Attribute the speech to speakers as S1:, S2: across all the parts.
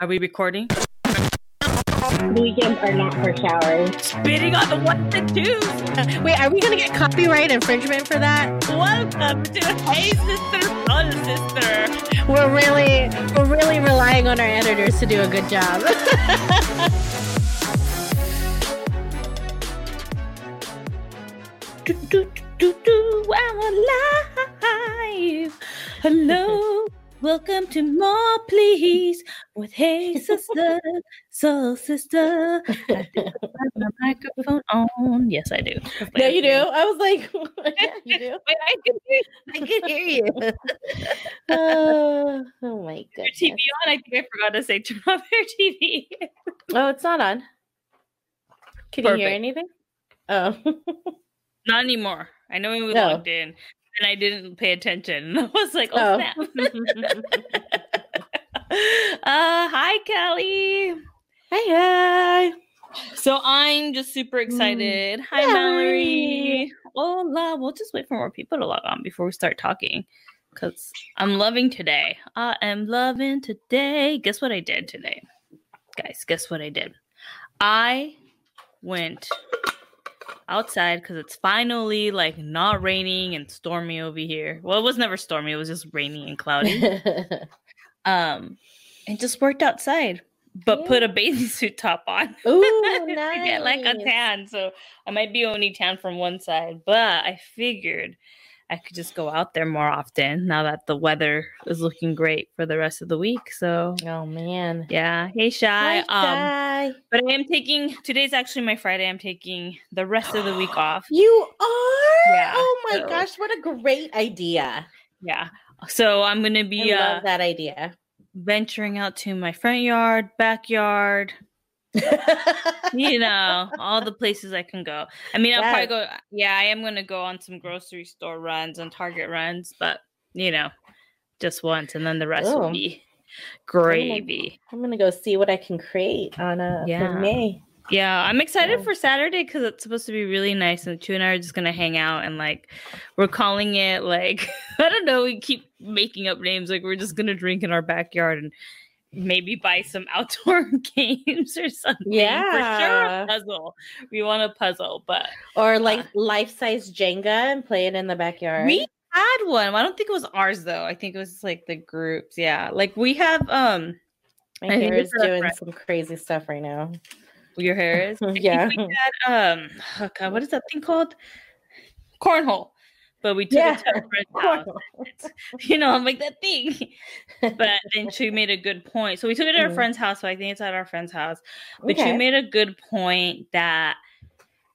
S1: Are we recording?
S2: Weekends are not for showers.
S1: Spitting on the ones and twos.
S3: Wait, are we gonna get copyright infringement for that?
S1: Welcome to Hey Sister, Fun Sister.
S3: We're really, we're really relying on our editors to do a good job.
S1: Do, do, do, do, I'm alive. Hello. Welcome to More Please with Hey Sister, Soul Sister. I my microphone on. Yes, I do.
S3: no, you do. I was like, yeah, you do.
S1: Wait, I can hear, I can hear you.
S3: Oh, oh my
S1: Your
S3: goodness.
S1: TV on. I think I forgot to say turn off your TV.
S3: Oh, it's not on. Can you hear anything? Oh,
S1: Not anymore. I know we
S3: No.
S1: logged in and I didn't pay attention. I was like, oh,
S3: Oh.
S1: snap. uh, hi, Kelly.
S3: hey, hi.
S1: So I'm just super excited. Hi,
S3: Yay.
S1: Mallory. Hola. We'll just wait for more people to log on before we start talking. Because I'm loving today. I am loving today. Guess what I did today? Guys, guess what I did? I went outside because it's finally like not raining and stormy over here. Well, it was never stormy, it was just rainy and cloudy. um, and just worked outside, but put a bathing suit top on.
S3: Ooh,
S1: to get like a tan. So I might be only tan from one side, but I figured I could just go out there more often now that the weather is looking great for the rest of the week. So
S3: Oh man.
S1: yeah, hey shy.
S3: Hi,
S1: Um,
S3: Shy.
S1: but I am taking today's actually my Friday. I'm taking the rest of the week off.
S3: You are?
S1: Yeah,
S3: Oh my
S1: so-
S3: gosh, what a great idea.
S1: Yeah. So I'm gonna be
S3: I
S1: uh,
S3: love that idea.
S1: venturing out to my front yard, backyard, you know, all the places I can go. I mean, I'll probably go. Yeah, I am going to go on some grocery store runs and Target runs, but you know, just once, and then the rest will
S3: Ooh.
S1: be gravy.
S3: I'm gonna go see what I can create on a
S1: Yeah.
S3: for May.
S1: Yeah, I'm excited
S3: Yeah.
S1: for Saturday because it's supposed to be really nice, and Chu and I are just gonna hang out and like we're calling it like I don't know. We keep making up names like we're just gonna drink in our backyard and maybe buy some outdoor games or something. for sure
S3: Yeah.
S1: a puzzle. We want a puzzle, but
S3: Or like life size Jenga and play it in the backyard.
S1: we had one. I don't think it was ours though. I think it was like the groups. Yeah, like we have um
S3: My
S1: I
S3: hair is doing some crazy stuff right now.
S1: your hair is. I think
S3: Yeah.
S1: we had um oh God, what is that thing called? Cornhole. But we took it to a friend's house. You know, I'm like that thing. But then she made a good point. So we took it to our
S3: Mhm.
S1: friend's house. So I think it's at our friend's house. But
S3: Okay.
S1: you made a good point that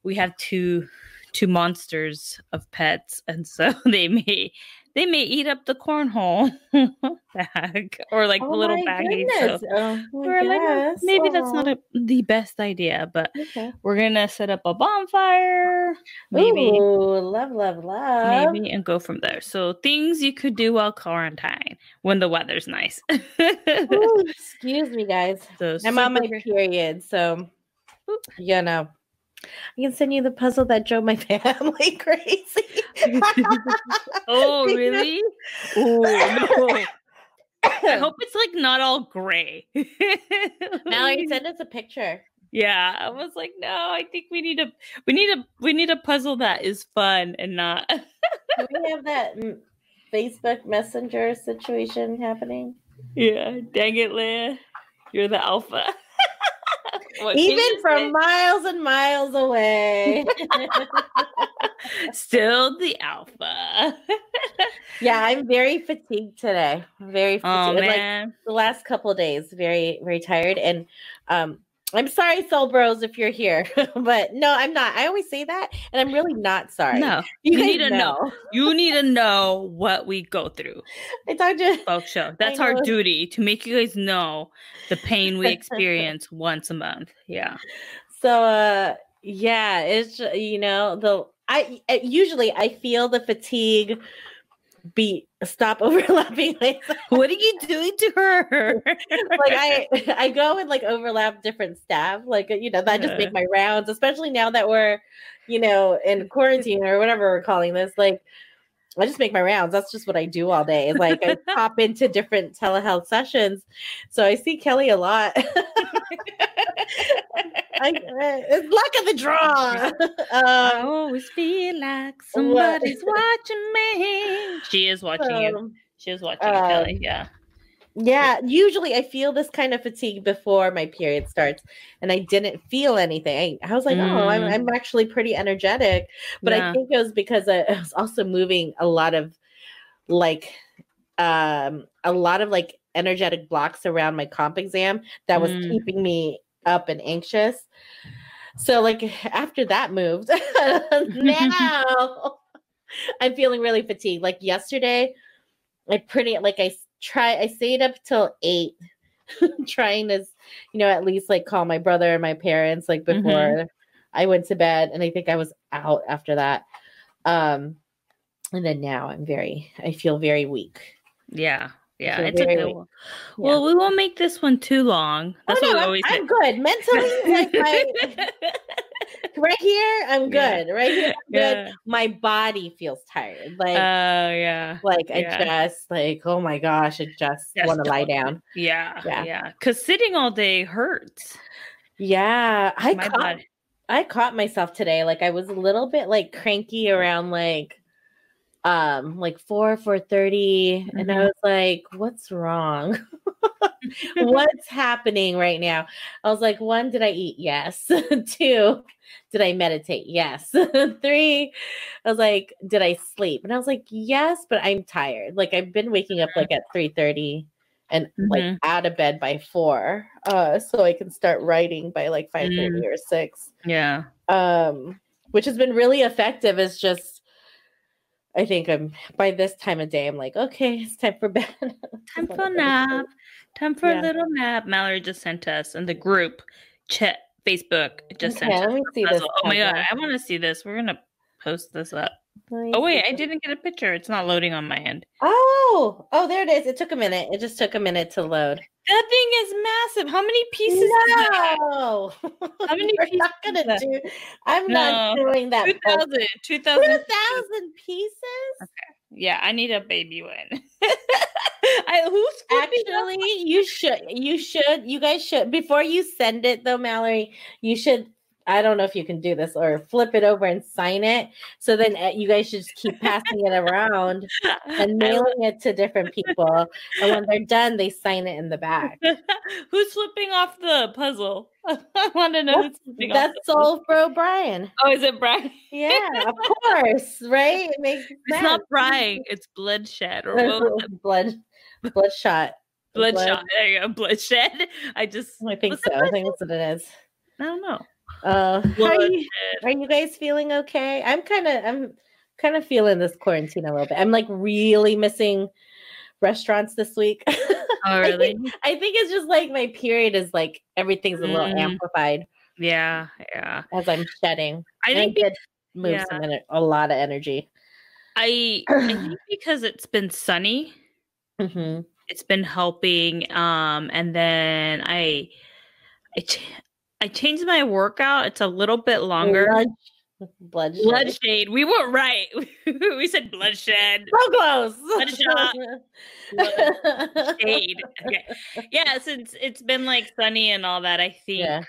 S1: we have two two monsters of pets, and so they may they may eat up the cornhole bag or like the
S3: Oh
S1: little
S3: my
S1: baggie. So
S3: Oh,
S1: we're like, "Mm,
S3: guess.
S1: maybe that's not a, the best idea, but
S3: Okay.
S1: we're gonna set up a bonfire, maybe.
S3: Ooh, love, love, love.
S1: Maybe and go from there. So things you could do while quarantine when the weather's nice.
S3: Ooh, excuse me, guys.
S1: so
S3: I'm on my period, so you know. I can send you the puzzle that drove my family crazy.
S1: oh really? Oh no. I hope it's like not all gray.
S3: Now Mallory, send us a picture.
S1: yeah, I was like, no, I think we need a we need a we need a puzzle that is fun and not
S3: Do we have that mm, Facebook Messenger situation happening?
S1: yeah. Dang it, Leah, you're the alpha. What
S3: Even from miles and miles away.
S1: still the alpha.
S3: yeah, I'm very fatigued today. Very
S1: oh
S3: fatigued. Like
S1: man.
S3: the last couple days, very, very tired. And um I'm sorry, Soul Bros, if you're here. but no, I'm not. I always say that, and I'm really not sorry.
S1: No,
S3: you,
S1: you need to know. you need to know what we go through.
S3: I talked to
S1: Folk show. That's our duty to make you guys know the pain we experience once a month. Yeah.
S3: So uh yeah, it's you know, the I uh, usually I feel the fatigue be stop overlapping.
S1: What are you doing to her?
S3: like I I go and like overlap different staff. Like uh, you know, that just make my rounds, especially now that we're, you know, in quarantine or whatever we're calling this. Like I just make my rounds. That's just what I do all day. Like I pop into different telehealth sessions. So I see Kelly a lot. I, uh, it's luck of the draw.
S1: I
S3: Um,
S1: always feel like somebody's watching me. She is watching you.
S3: um,
S1: She is watching you, Kelly.
S3: um,
S1: Yeah.
S3: yeah, usually I feel this kind of fatigue before my period starts, and I didn't feel anything. I, I was like, oh, I'm,
S1: Mm.
S3: I'm actually pretty energetic, but
S1: Yeah.
S3: I think it was because I, I was also moving a lot of like, um, a lot of like energetic blocks around my comp exam that was
S1: Mm.
S3: keeping me up and anxious. So like after that moved, now I'm feeling really fatigued. Like yesterday, I pretty like I try I stayed up till eight, trying to, you know, at least like call my brother and my parents like
S1: Mhm.
S3: before I went to bed, and I think I was out after that. Um, and then now I'm very I feel very weak.
S1: Yeah. Yeah.
S3: feel
S1: It's
S3: very
S1: okay.
S3: weak.
S1: Well, well, we won't make this one too long. Oh, That's
S3: oh,
S1: what
S3: no,
S1: we
S3: I'm,
S1: always
S3: I'm good mentally. Like my, right here, I'm
S1: Yeah.
S3: good. Right here, I'm good.
S1: yeah.
S3: My body feels tired. Like
S1: Oh, yeah.
S3: like I just like oh my gosh, I just
S1: Just
S3: want to lie down.
S1: Yeah.
S3: Yeah.
S1: Yeah. Because sitting all day hurts.
S3: Yeah, I
S1: My
S3: caught
S1: body.
S3: I caught myself today. Like I was a little bit like cranky around like um like 4 4:30 and I
S1: Mhm.
S3: was like what's wrong? what's happening right now? I was like one did I eat? Yes. Two did I meditate? Yes. Three I was like did I sleep? And I was like yes, but I'm tired. Like I've been waking up like at 3:30 and like
S1: Mhm.
S3: out of bed by 4 uh so I can start writing by like 5:30 or 6
S1: Yeah.
S3: um which has been really effective is just i think i'm by this time of day i'm like okay it's time for bed
S1: Time for a
S3: wanna go to
S1: nap. Time for
S3: Yeah.
S1: a little nap. Mallory just sent us in the group chat Facebook. Just
S3: okay,
S1: sent
S3: let
S1: us.
S3: me see this.
S1: Oh my god. I want to see this. We're gonna post this up. Oh wait, I didn't get a picture. It's not loading on my end.
S3: oh oh there it is it took a minute it just took a minute to load
S1: That thing is massive. How many pieces
S3: no
S1: How many
S3: We're
S1: pieces
S3: not gonna do i'm not doing that
S1: 2000, 2000.
S3: 2000 pieces
S1: Yeah, I need a baby one. I, who's?
S3: Actually, you should. You should. You guys should. Before you send it, though, Mallory, you should. I don't know if you can do this or flip it over and sign it. So then uh, you guys should just keep passing it around and mailing it to different people. And when they're done, they sign it in the back.
S1: Who's flipping off the puzzle? I want to know who's flipping
S3: That's
S1: off. the
S3: Soul Bro Brian.
S1: Oh, is it Brian?
S3: Yeah, of course, right? It makes sense.
S1: It's not. Brian. It's bloodshed or what was it?
S3: blood, bloodshot.
S1: bloodshot. There you go. Bloodshed. I just
S3: I think so. I think that's what it is.
S1: I don't know.
S3: Uh, are you, are you guys feeling okay? I'm kind of I'm kind of feeling this quarantine a little bit. I'm like really missing restaurants this week.
S1: Oh
S3: I
S1: really?
S3: think, I think it's just like my period is like everything's a little
S1: Mm.
S3: amplified
S1: Yeah, yeah.
S3: as I'm shedding.
S1: I
S3: And
S1: think
S3: it moves
S1: yeah.
S3: ener- a lot of energy.
S1: I I think because it's been sunny,
S3: hmm
S1: it's been helping. Um, and then I I I changed my workout. It's a little bit longer.
S3: Blood, bloodshed.
S1: Bloodshade. We were right. we said bloodshed.
S3: So close.
S1: Bloodshot. Shade. Okay. Yeah, since it's been like sunny and all that, I think.
S3: yeah.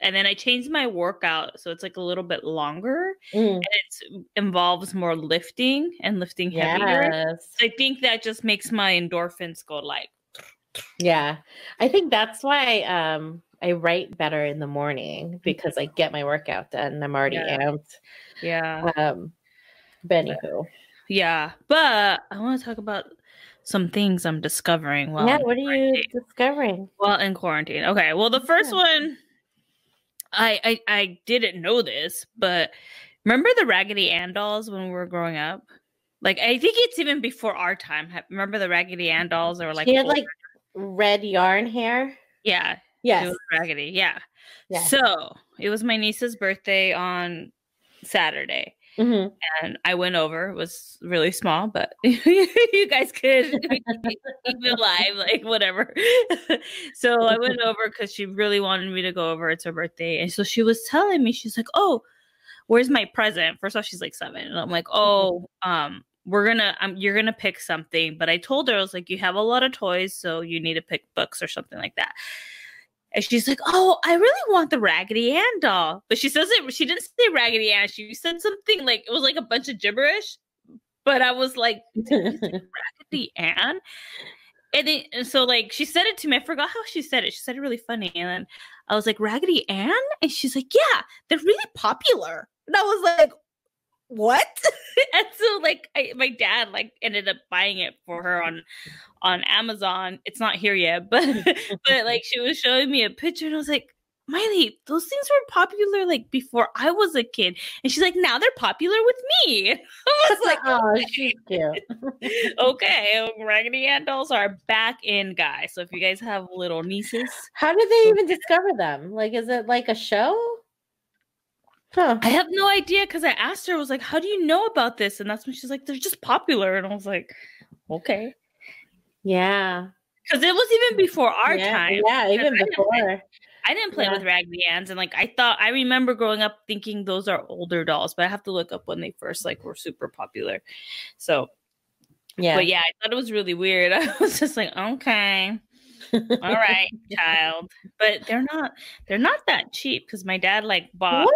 S1: And then I changed my workout, so it's like a little bit longer.
S3: Mm,
S1: And it involves more lifting and lifting heavier.
S3: yes.
S1: I think that just makes my endorphins go like.
S3: Yeah. I think that's why um I write better in the morning because I get my workout done. I'm already
S1: Mm-hmm. Yeah.
S3: amped.
S1: Yeah.
S3: Um but anywho.
S1: Yeah. But I want to talk about some things I'm discovering while
S3: yeah, what are you discovering?
S1: Well, in quarantine. Okay. Well, the first
S3: Yeah.
S1: one, I, I I didn't know this, but remember the Raggedy Ann dolls when we were growing up? Like I think it's even before our time. Remember the Raggedy Ann dolls? Or like,
S3: she had like red yarn hair.
S1: yeah, it was Raggedy. Yeah. So it was my niece's birthday on Saturday.
S3: hmm
S1: and I went over. It was really small, but you guys could keep it live, like whatever. so I went over because she really wanted me to go over. It's her birthday, and so she was telling me, she's like, "Oh, where's my present?" First off, she's like seven, and I'm like, "Oh, um, we're gonna um, you're gonna pick something but i told her i was like you have a lot of toys so you need to pick books or something like that and she's like oh i really want the raggedy ann doll. But she says it she didn't say raggedy ann. She said something like it was like a bunch of gibberish. But i was like raggedy ann? And, then, and so like she said it to me. I forgot how she said it. She said it really funny. And then i was like raggedy ann? And she's like yeah they're really popular. And i was like what? and so like I, my dad like ended up buying it for her on on Amazon. It's not here yet, but but like she was showing me a picture and I was like, Miley, those things were popular like before I was a kid. And she's like, now they're popular with me. I was like,
S3: oh, she's cute.
S1: okay, Raggedy Ann dolls are back in, guys. So if you guys have little nieces,
S3: how did they even discover them? Like, is it like a show?
S1: Huh. I have no idea because I asked her, I was like, How do you know about this? And that's when she's like, They're just popular. And I was like, Okay.
S3: Yeah.
S1: Because it was even before our
S3: yeah,
S1: time.
S3: Yeah, even
S1: I
S3: before.
S1: Didn't I didn't play yeah. with Raggedy Anns. And like, I thought, I remember growing up thinking those are older dolls, but I have to look up when they first like were super popular. So, yeah. But yeah, I thought it was really weird. I was just like, Okay. All right child but they're not they're not that cheap because my dad like bought what?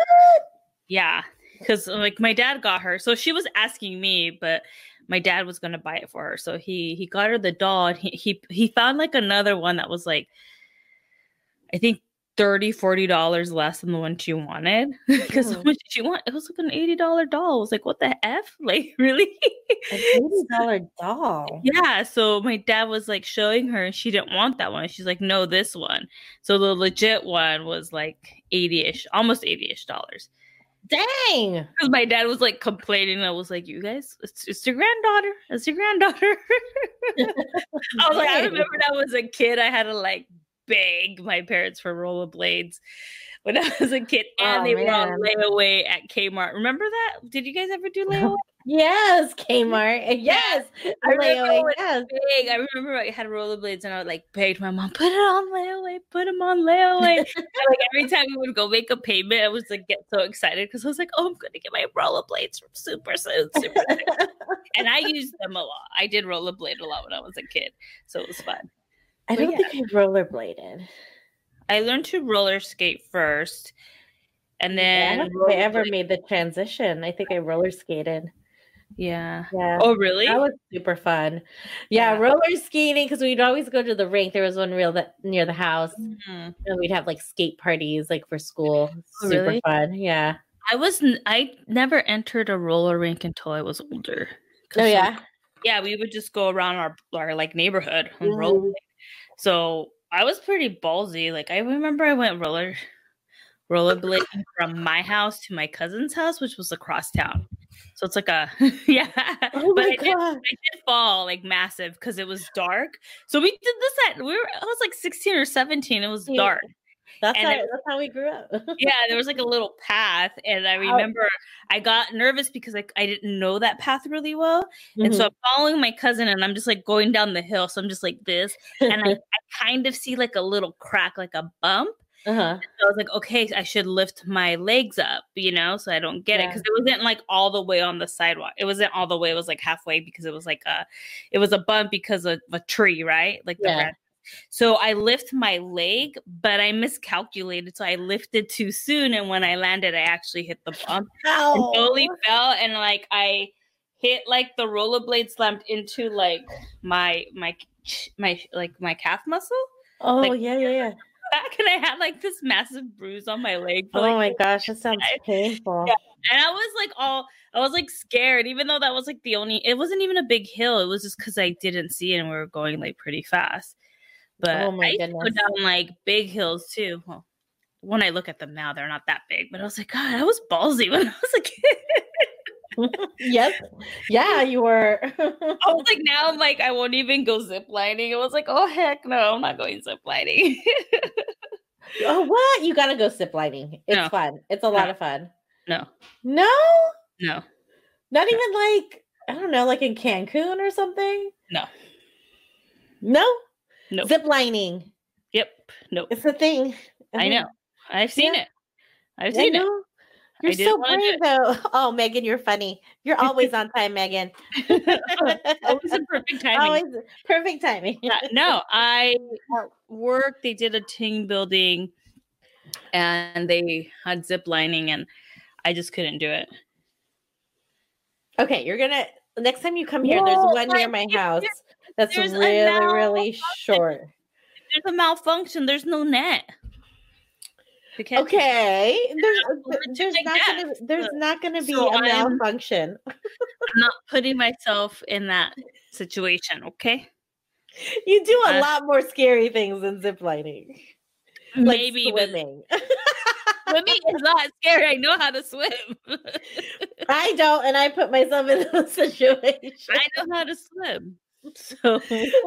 S1: yeah because like my dad got her so she was asking me but my dad was gonna buy it for her so he he got her the doll and he he, he found like another one that was like i think 30 40 dollars less than the one she wanted because how much did she want it was like an 80 dollar doll I was like what the f like really
S3: an 80 dollar doll
S1: yeah so my dad was like showing her and she didn't want that one she's like no this one so the legit one was like 80ish almost 80ish dollars
S3: Dang.
S1: Because my dad was like complaining. I was like, you guys, it's, it's your granddaughter. It's your granddaughter. I was like, I remember that was a kid. I had to like beg my parents for rollerblades when I was a kid, and oh, they man. were on layaway at Kmart. Remember that? Did you guys ever do layaway?
S3: yes, Kmart. Yes,
S1: I layaway. Yes. Big. I remember I had rollerblades, and I would like beg my mom, put it on layaway, put them on layaway. like every time we would go make a payment, I was like get so excited because I was like, oh, I'm gonna get my rollerblades from super soon, super soon. and I used them a lot. I did rollerblade a lot when I was a kid, so it was fun.
S3: I don't yeah. think I rollerbladed.
S1: I learned to roller skate first, and then
S3: yeah, I, I ever made the transition. I think I roller skated.
S1: Yeah.
S3: Yeah.
S1: Oh, really?
S3: That was super fun. Yeah, yeah. roller skating because we'd always go to the rink. There was one real that near the house, mm-hmm. and we'd have like skate parties like for school. Oh, super really? fun. Yeah.
S1: I was I never entered a roller rink until I was older.
S3: Oh yeah.
S1: yeah, we would just go around our our like neighborhood and mm-hmm. roll so I was pretty ballsy. Like I remember I went roller rollerblading from my house to my cousin's house, which was across town. So it's like a yeah.
S3: Oh
S1: but
S3: I
S1: did, I did, fall like massive because it was dark. So we did this at we were I was like 16 or 17. It was yeah. dark.
S3: That's how, it, that's how we grew up.
S1: yeah, there was like a little path, and I remember I got nervous because I, I didn't know that path really well, mm-hmm. and so mm-hmm. I'm following my cousin, and I'm just like going down the hill. So I'm just like this, and I, I kind of see like a little crack, like a bump. Uh-huh. So I was like, okay, I should lift my legs up, you know, so I don't get yeah. it because it wasn't like all the way on the sidewalk. It wasn't all the way. It was like halfway because it was like a, it was a bump because of a tree, right? Like the yeah. So I lift my leg, but I miscalculated. So I lifted too soon. And when I landed, I actually hit the bump Ow. and totally fell. And like I hit like the rollerblade slammed into like my my my like my calf muscle.
S3: Oh
S1: like,
S3: yeah, yeah, yeah.
S1: Back and I had like this massive bruise on my leg. Oh
S3: my gosh, that sounds painful.
S1: Yeah. And I was like all I was like scared, even though that was like the only it wasn't even a big hill. It was just because I didn't see it and we were going like pretty fast. But oh I used goodness. to go down like big hills too. Well, when I look at them now, they're not that big. But I was like, God, I was ballsy when I was a kid.
S3: yes. Yeah, you were.
S1: I was like, now I'm like, I won't even go zip lining. It was like, oh heck no, I'm not going ziplining.
S3: oh what? You gotta go ziplining. It's no. fun. It's a no. lot of fun.
S1: No.
S3: No?
S1: No.
S3: Not no. even like, I don't know, like in Cancun or something?
S1: No.
S3: No?
S1: No.
S3: Zip lining.
S1: Yep. No.
S3: It's a thing.
S1: I, I know. I've seen yeah. it. I've seen it.
S3: You're so brave, though. Oh, Megan, you're funny. You're always on time, Megan.
S1: Always perfect timing.
S3: always perfect timing.
S1: Yeah, no, I at work they did a team building and they had zip lining and I just couldn't do it.
S3: Okay, you're gonna next time you come here. There's one near my house that's
S1: there's
S3: really, really short.
S1: There's a malfunction. There's no net. to it.
S3: Okay, there's there's not gonna there's not gonna be
S1: So
S3: a malfunction.
S1: I'm not putting myself in that situation. Okay,
S3: You do a
S1: Uh,
S3: lot more scary things than ziplining, like
S1: maybe
S3: swimming.
S1: swimming is not scary. I know how to swim.
S3: I don't, and I put myself in those situations.
S1: I know how to swim. So,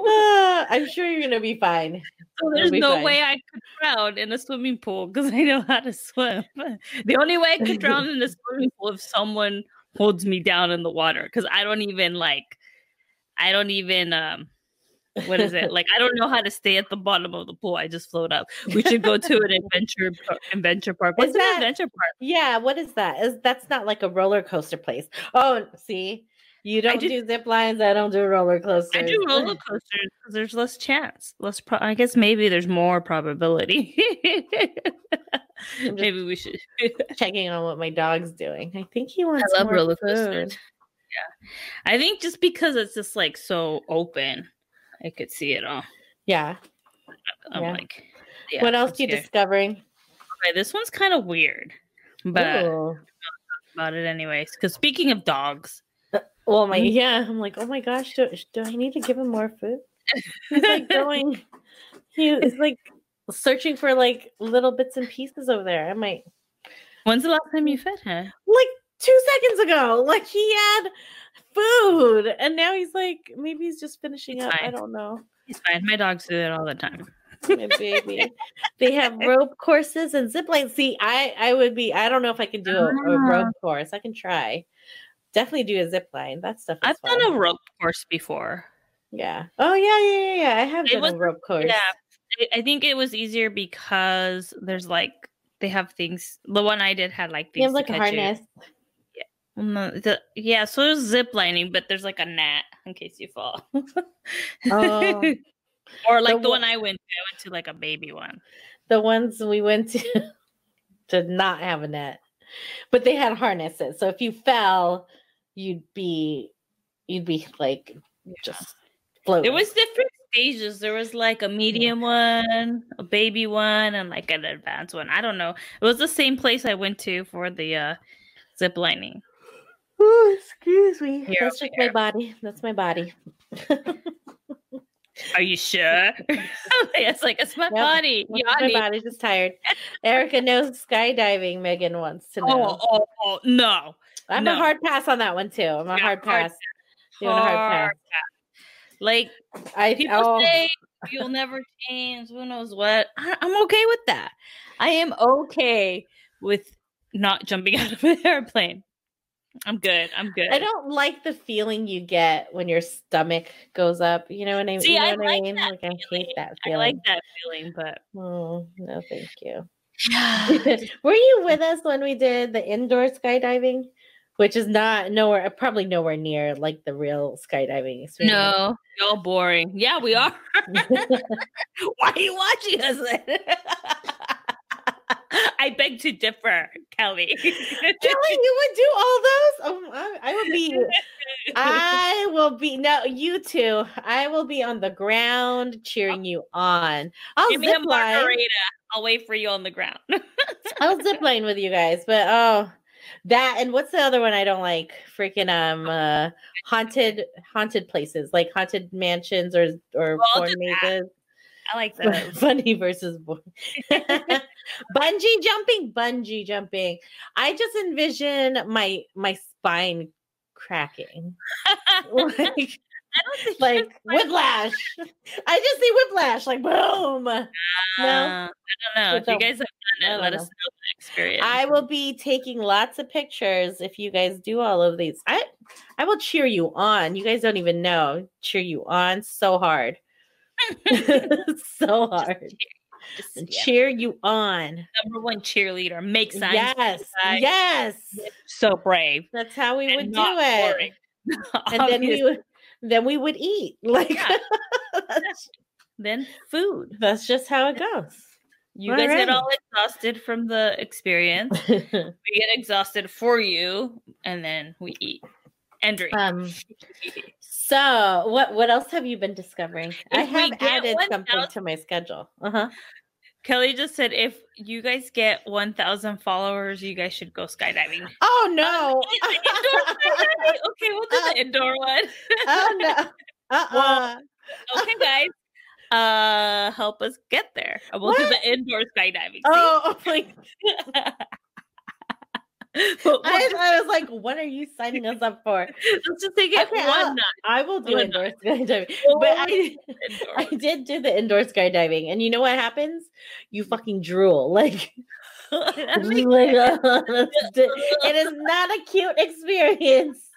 S3: Ah, I'm sure you're gonna be fine.
S1: so there's no
S3: fine.
S1: way I could drown in a swimming pool because I know how to swim. The only way I could drown in a swimming pool if someone holds me down in the water because I don't even like, I don't even um, what is it like? I don't know how to stay at the bottom of the pool. I just float up. We should go to an adventure adventure park. What's
S3: Is
S1: an adventure park?
S3: Yeah, what is that? Is that's not like a roller coaster place? Oh, see, you don't
S1: do-
S3: do zip lines. I don't do roller coasters.
S1: I do roller coasters because there's less chance, less. Pro- I guess maybe there's more probability. maybe we should.
S3: checking on what my dog's doing. I think he wants
S1: love
S3: more
S1: roller
S3: food.
S1: Yeah, I think just because it's just like so open, I could see it all.
S3: Yeah.
S1: I'm
S3: Yeah.
S1: like, yeah,
S3: what else you
S1: scared.
S3: discovering?
S1: Okay, this one's kind of weird, but about it anyways. Because speaking of dogs,
S3: Well, my
S1: Mm.
S3: yeah, I'm like, oh my gosh, do, do I need to give him more food? He's like going, he is like searching for like little bits and pieces over there. I might
S1: when's the last time you fed her?
S3: like two seconds ago, like he had food, and now he's like, maybe he's just finishing
S1: It's
S3: up. I don't know.
S1: He's fine. My dogs do that all the time.
S3: My baby. they have rope courses and zip lines. See, I I would be. I don't know if I can do a, a
S1: Ah.
S3: rope course. I can try. Definitely do a zip line. That stuff. Is
S1: I've
S3: fun.
S1: done a rope course before.
S3: Yeah. Oh yeah, yeah, yeah. yeah. I have
S1: It
S3: done
S1: was-
S3: a rope course.
S1: Yeah, I- think it was easier because there's like they have things. The one I did had like
S3: You
S1: things
S3: have like a
S1: catch you.
S3: harness.
S1: Well, No, the, yeah, so there's zip lining, but there's like a net in case you fall.
S3: Oh.
S1: or like the,
S3: The
S1: one
S3: one-
S1: I went to, I went to like a baby one.
S3: The ones we went to did not have a net, but they had harnesses. So if you fell, you'd be you'd be like just floating.
S1: There was different stages. There was like a medium one, a baby one, and like an advanced one. I don't know. It was the same place I went to for the uh zip lining.
S3: Ooh, excuse me.
S1: Here,
S3: That's just my body. That's my body.
S1: Are you sure? it's like it's my
S3: Yep.
S1: body. Yanni.
S3: my body's just tired. Erica knows skydiving. Megan wants to know.
S1: Oh, oh, oh, no.
S3: I'm
S1: no.
S3: a hard pass on that one too. I'm a
S1: Yeah,
S3: hard pass. Doing a hard
S1: Hard Like.
S3: I
S1: people
S3: oh,
S1: say you'll never change, who knows what. I, I'm okay with that. I am okay with not jumping out of an airplane. I'm good. I'm good.
S3: I don't like the feeling you get when your stomach goes up. You know what I mean?
S1: See,
S3: you know
S1: I
S3: what
S1: like
S3: I mean?
S1: that
S3: Like I hate that
S1: I
S3: feeling.
S1: like that feeling, but
S3: Oh, no, thank you. Were you with us when we did the indoor skydiving? Which is not nowhere, probably nowhere near like the real skydiving experience.
S1: y'all boring. Yeah, we are. Why are you watching us? I beg to differ, Kelly.
S3: Kelly, you would do all those? Oh, I, I would be. I will be. No, you too. I will be on the ground cheering you on. I'll
S1: Give me a
S3: line.
S1: margarita. I'll wait for you on the ground.
S3: I'll zip line with you guys, but oh, that and what's the other one I don't like? Freaking um, uh, haunted haunted places like haunted mansions or or
S1: Well,
S3: porn mazes.
S1: I like that.
S3: Funny versus boy. bungee jumping, bungee jumping. I just envision my my spine cracking. like
S1: I don't think
S3: like whiplash. I just see whiplash, like boom. No,
S1: Uh, I don't know. If you guys have done it,
S3: don't
S1: let
S3: know.
S1: us know the experience.
S3: I will be taking lots of pictures if you guys do all of these. I I will cheer you on. You guys don't even know. Cheer you on so hard. so hard.
S1: Just,
S3: and
S1: yeah.
S3: cheer you on.
S1: Number one cheerleader. Make signs.
S3: Yes, yes.
S1: So brave.
S3: That's how we
S1: and
S3: would do it.
S1: boring.
S3: And then we would then we would eat. Like
S1: Yeah. then food.
S3: that's just how it goes.
S1: You
S3: All
S1: guys get all exhausted from the experience. we get exhausted for you, and then we eat and drink.
S3: um so what what else have you been discovering? I
S1: If we
S3: have added something
S1: 1,000
S3: to my schedule. Uh-huh.
S1: Kelly just said if you guys get 1,000 followers, you guys should go skydiving.
S3: Oh no.
S1: Indoor skydiving? Okay, we'll do the indoor one.
S3: oh no. Uh-uh.
S1: Okay, guys. Uh, help us get there. We'll do the indoor skydiving.
S3: Oh, oh my I, I was like, what are you signing us up for?
S1: let's just take it
S3: Okay,
S1: one.
S3: I will do indoor skydiving.
S1: We'll
S3: But I I did do the indoor skydiving, and you know what happens? You mm. fucking drool. Like, like, it is not a cute experience.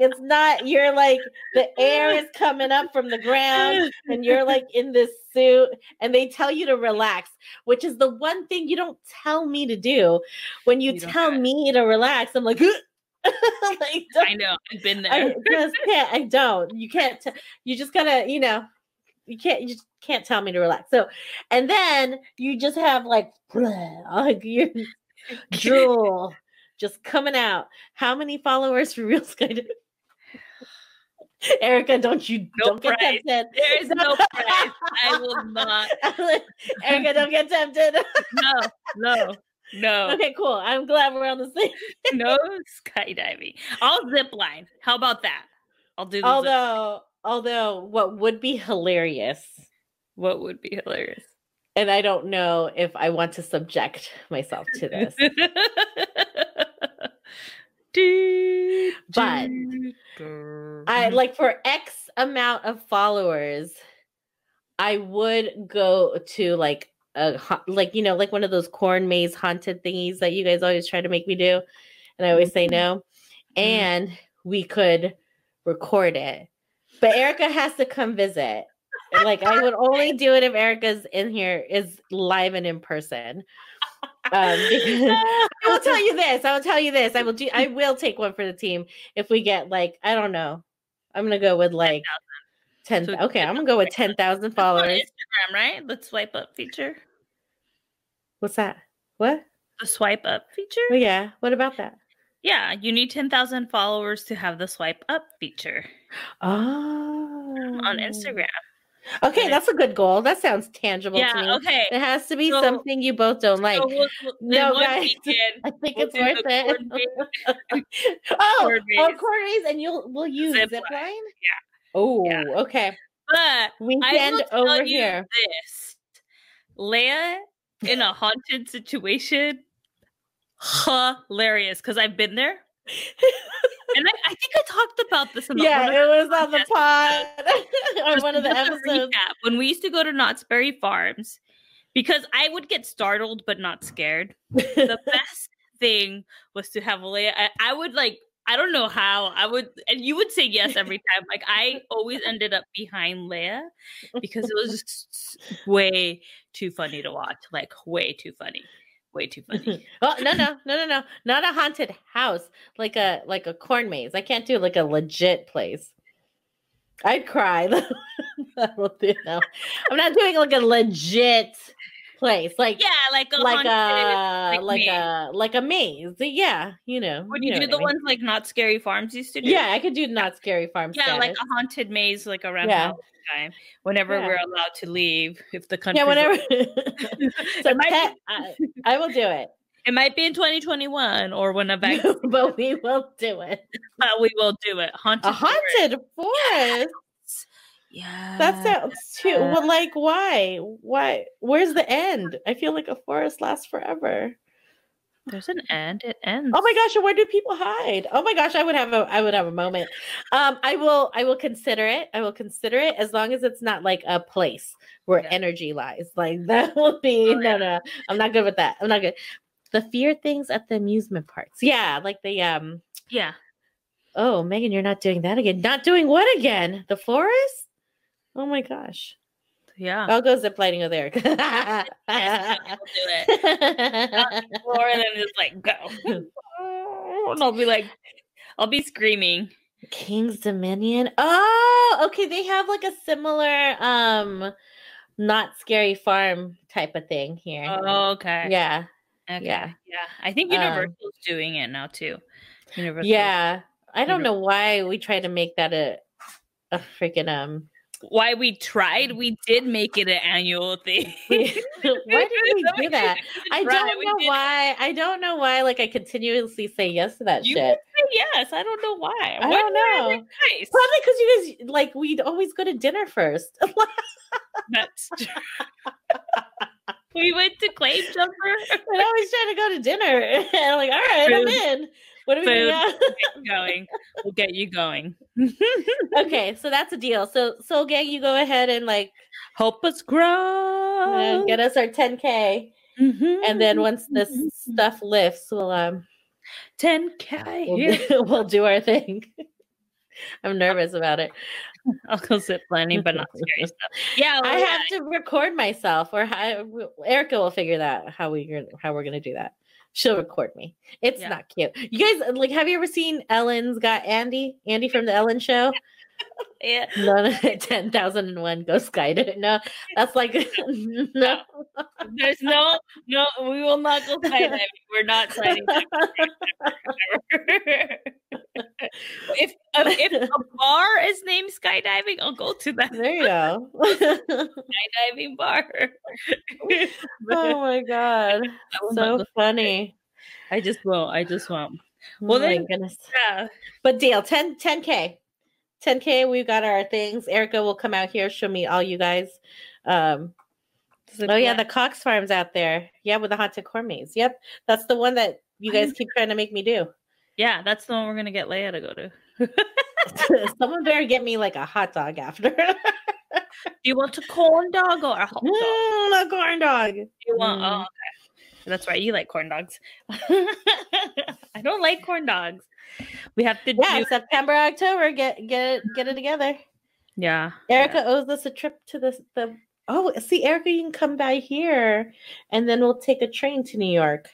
S3: It's not. You're like the air is coming up from the ground, and you're like in this suit, and they tell you to relax, which is the one thing you don't tell me to do. When you,
S1: You
S3: tell me to relax, I'm like, like
S1: I know. I've been there.
S3: I just can't. I don't. You can't. T- you just gotta. You know. You can't. You just can't tell me to relax. So, and then you just have like, like your drool just coming out. How many followers for real skydiving? Erica, don't you don't get
S1: prize.
S3: tempted.
S1: There is no prize. I will not.
S3: Erica, don't get tempted.
S1: No, no, no,
S3: okay, cool. I'm glad we're on the same.
S1: no skydiving. I'll zip line. How about that? I'll do the zip.
S3: Although, although, what would be hilarious
S1: What would be hilarious?
S3: and I don't know if I want to subject myself to this.
S1: Do,
S3: But
S1: do.
S3: I mm-hmm. like for X amount of followers, I would go to like a like you know like one of those corn maze haunted thingies that you guys always try to make me do, and I always say mm-hmm. no. Mm-hmm. And we could record it, but Erica has to come visit. Like I would only do it if Erica's in here is live and in person. Um, because I will tell you this. I will tell you this. I will do. I will take one for the team if we get like I don't know. I'm gonna go with like ten.
S1: So
S3: Okay, I'm gonna go with ten thousand
S1: That's on
S3: followers.
S1: Instagram, right? The swipe up feature.
S3: What's that? What?
S1: The swipe up feature.
S3: Oh yeah. What about that?
S1: Yeah, you need 10,000 followers to have the swipe up feature
S3: Oh,
S1: on Instagram.
S3: Okay, that's a good goal. That sounds tangible to me.
S1: Yeah, okay.
S3: It has to be
S1: So-
S3: something you both don't like.
S1: So we'll- we'll-
S3: No, guys.
S1: weekend,
S3: I think
S1: we'll
S3: it's worth it. oh,
S1: corn
S3: oh,
S1: maze.
S3: corn and you'll we'll use
S1: Zip
S3: zip,
S1: line.
S3: line. Oh,
S1: Yeah.
S3: okay.
S1: But I
S3: Weekend over here.
S1: this. Leia in a haunted situation, hilarious because I've been there. And I, I think I talked about this in the,
S3: Yeah, it was on the pod or one of the episodes.
S1: when we used to go to Knott's Berry Farms, because I would get startled but not scared. The best thing was to have Leia. I, I would like. I don't know how I would, and you would say yes every time. Like I always ended up behind Leia because it was way too funny to watch. Like way too funny, way too funny.
S3: oh no no no no no! Not a haunted house, like a like a corn maze. I can't do like a legit place. I'd cry. I'm not doing like a legit place, like
S1: yeah, like a
S3: like
S1: haunted,
S3: a
S1: like
S3: like
S1: maze.
S3: a like a maze. Yeah, you know.
S1: Would
S3: you
S1: you,
S3: know
S1: do the
S3: I mean.
S1: ones like Knott's Scary Farms used to do?
S3: Yeah, I could do Knott's Scary Farms.
S1: yeah, like a haunted maze, like around
S3: Yeah.
S1: Time. Whenever
S3: Yeah.
S1: we're allowed to leave, if the country
S3: yeah, whenever. so pet, I, I will do it,
S1: it might be in 2021 or when a vaccine,
S3: but we will do it.
S1: but we will do it. Haunted,
S3: A
S1: forest.
S3: haunted forest.
S1: Yeah,
S3: That sounds too. Well, like, why? Why? Where's the end? I feel like a forest lasts forever.
S1: There's an end. It ends.
S3: Oh my gosh! Where do people hide? Oh my gosh! I would have a. I would have a moment. Um, I will. I will consider it. I will consider it as long as it's not like a place where
S1: Yeah.
S3: energy lies. Like that will be
S1: Oh,
S3: no, no. I'm not good with that. I'm not good. The fear things at the amusement parks. Yeah, like the um.
S1: Yeah.
S3: Oh, Megan, you're not doing that again. Not doing what again? The forest? Oh my gosh.
S1: Yeah.
S3: I'll go ziplining with Eric.
S1: We'll do it. Floor and then just like go. and I'll be like, I'll be screaming.
S3: King's Dominion. Oh, okay. They have like a similar um Knott's Scary Farm type of thing here.
S1: Oh, okay.
S3: yeah.
S1: Okay.
S3: yeah.
S1: Yeah. I think
S3: Um,
S1: Universal's doing it now too. Universal.
S3: Yeah. I don't
S1: Univer-
S3: know why we try to make that a a freaking um
S1: Why we tried, we did make it an annual thing.
S3: why did we do that? I don't know why. I don't know why like I continuously say yes to that
S1: You
S3: shit.
S1: Yes, I don't know why.
S3: I
S1: Why
S3: don't know.
S1: Nice.
S3: Probably because you guys like we'd always go to dinner first.
S1: That's true. we went to Claim Jumper.
S3: We'd always try to go to dinner. And I'm like, all right, I'm in. What are we
S1: Food.
S3: doing?
S1: You going. We'll get you going.
S3: okay, so that's a deal. So so Gang, you go ahead and like
S1: Help us grow.
S3: get us our 10k,
S1: Mhm.
S3: and then once this stuff lifts, we'll um
S1: 10K.
S3: we'll, do, we'll do our thing. I'm nervous about it.
S1: I'll go zip planning, but not scary stuff. Yeah,
S3: I
S1: well,
S3: have to record myself, or how, Erica will figure that how we how we're gonna do that. She'll record me. It's
S1: Yeah.
S3: not cute. You guys like? Have you ever seen Ellen's Got Andy? Andy from the Ellen Show.
S1: Yeah.
S3: No, no, ten thousand and one go skydiving. No, that's like no.
S1: There's no, no, we will not go skydiving. We're not up. if uh, if a bar is named skydiving, I'll go to that
S3: There you go.
S1: skydiving bar.
S3: oh my god,
S1: I will not
S3: so funny.
S1: I just won't. I just won't.
S3: Well,
S1: Well,
S3: oh my
S1: then-
S3: goodness.
S1: Yeah.
S3: But deal 10 10k. 10k. We've got our things. Erica will come out here. show me all you guys. Um, oh yeah, the Cox Farms out there. Yeah, with the haunted corn maze. Yep, that's the one that you guys keep trying to make me do.
S1: yeah, that's the one we're gonna get Leia to go to.
S3: Someone better get me like a hot dog after.
S1: Do you want a corn dog or a hot dog?
S3: mm, a corn dog.
S1: You want?
S3: Mm.
S1: Oh, okay. That's right. You like corn dogs. I don't like corn dogs. We have to
S3: Yeah,
S1: do.
S3: September, October. Get get it get it together.
S1: Yeah.
S3: Erica owes us a trip to the the. Oh, see, Erica, you can come by here, and then we'll take a train to New York.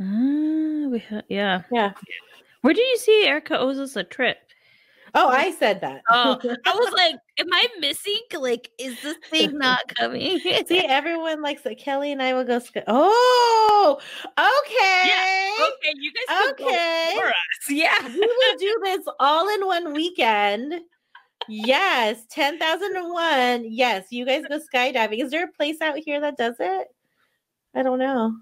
S1: Ah, we ha- yeah.
S3: Yeah.
S1: Where did you see Erica owes us a trip?
S3: Oh, I said that.
S1: Oh, I was like, am I missing? Like, is this thing not coming?
S3: See, everyone likes it. Kelly and I will go. Sc- oh, okay.
S1: okay, you guys
S3: Okay.
S1: for us. Yeah.
S3: we will do this all in one weekend. Yes, 10,001. Yes, you guys go skydiving. Is there a place out here that does it? I don't know.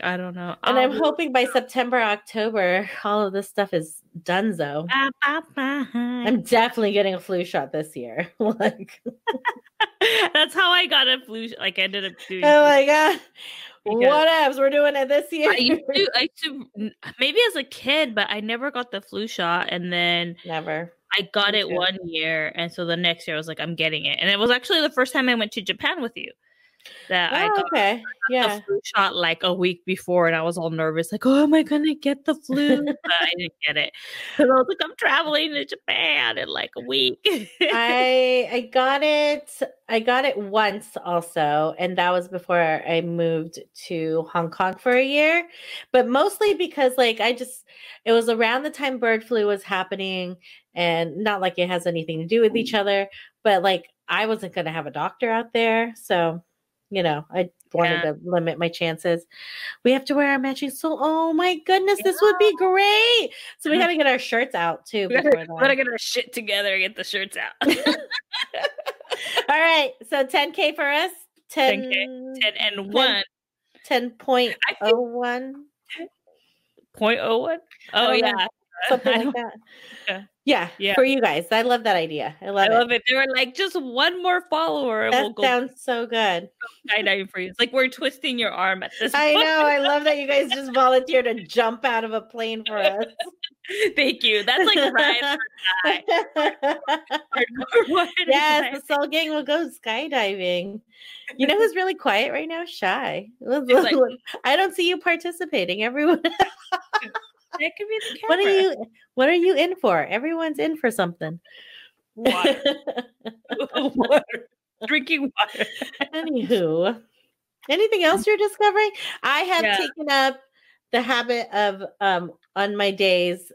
S1: I don't know.
S3: And I'm
S1: Um,
S3: hoping by September, October, all of this stuff is done. So. I'm definitely getting a flu shot this year. like,
S1: That's how I got a flu. sh- Like I ended up doing.
S3: oh my god,
S1: Because-
S3: what else? We're doing it this year.
S1: I used to, I used to, maybe as a kid, but I never got the flu shot. And then
S3: Never.
S1: I got
S3: Me
S1: it
S3: too.
S1: one year, and so the next year I was like, I'm getting it. And it was actually the first time I went to Japan with you. That I
S3: Oh,
S1: got
S3: okay. Yeah.
S1: the flu shot like a week before, and I was all nervous, like, "Oh, am I gonna get the flu?" but I didn't get it because I was like, "I'm traveling to Japan in like a week."
S3: I I got it. I got it once also, and that was before I moved to Hong Kong for a year. But mostly because like I just it was around the time bird flu was happening, and not like it has anything to do with each mm. other, but like I wasn't gonna have a doctor out there, so you know I wanted
S1: Yeah.
S3: to limit my chances. We have to wear our matching so oh my goodness, this would be great. So we gotta get our shirts out too
S1: we gotta, we gotta get our shit together and get the shirts out.
S3: All right, so 10k for us. 10,
S1: 10K, Ten and one
S3: 10.01,
S1: I think oh point oh one. Oh, oh
S3: don't know. something like that.
S1: Yeah.
S3: Yeah,
S1: Yeah.
S3: for you guys. I love that idea. I love
S1: I
S3: it.
S1: love it. They were like, just one more follower, and
S3: That
S1: we'll go
S3: sounds so good.
S1: skydiving for you. It's like we're twisting your arm at this.
S3: I
S1: point.
S3: know. I love that you guys just volunteered to jump out of a plane for us.
S1: Thank you. That's like ride or die. Hardcore ride or
S3: yes, the Soul Gang will go skydiving. You know who's really quiet right now? Shy.
S1: Like-
S3: I don't see you participating. Everyone
S1: That could be the
S3: What are you what are you in for? Everyone's in for something.
S1: Water. Water. drinking water.
S3: Anywho, anything else you're discovering? I have
S1: Yeah.
S3: taken up the habit of um on my days.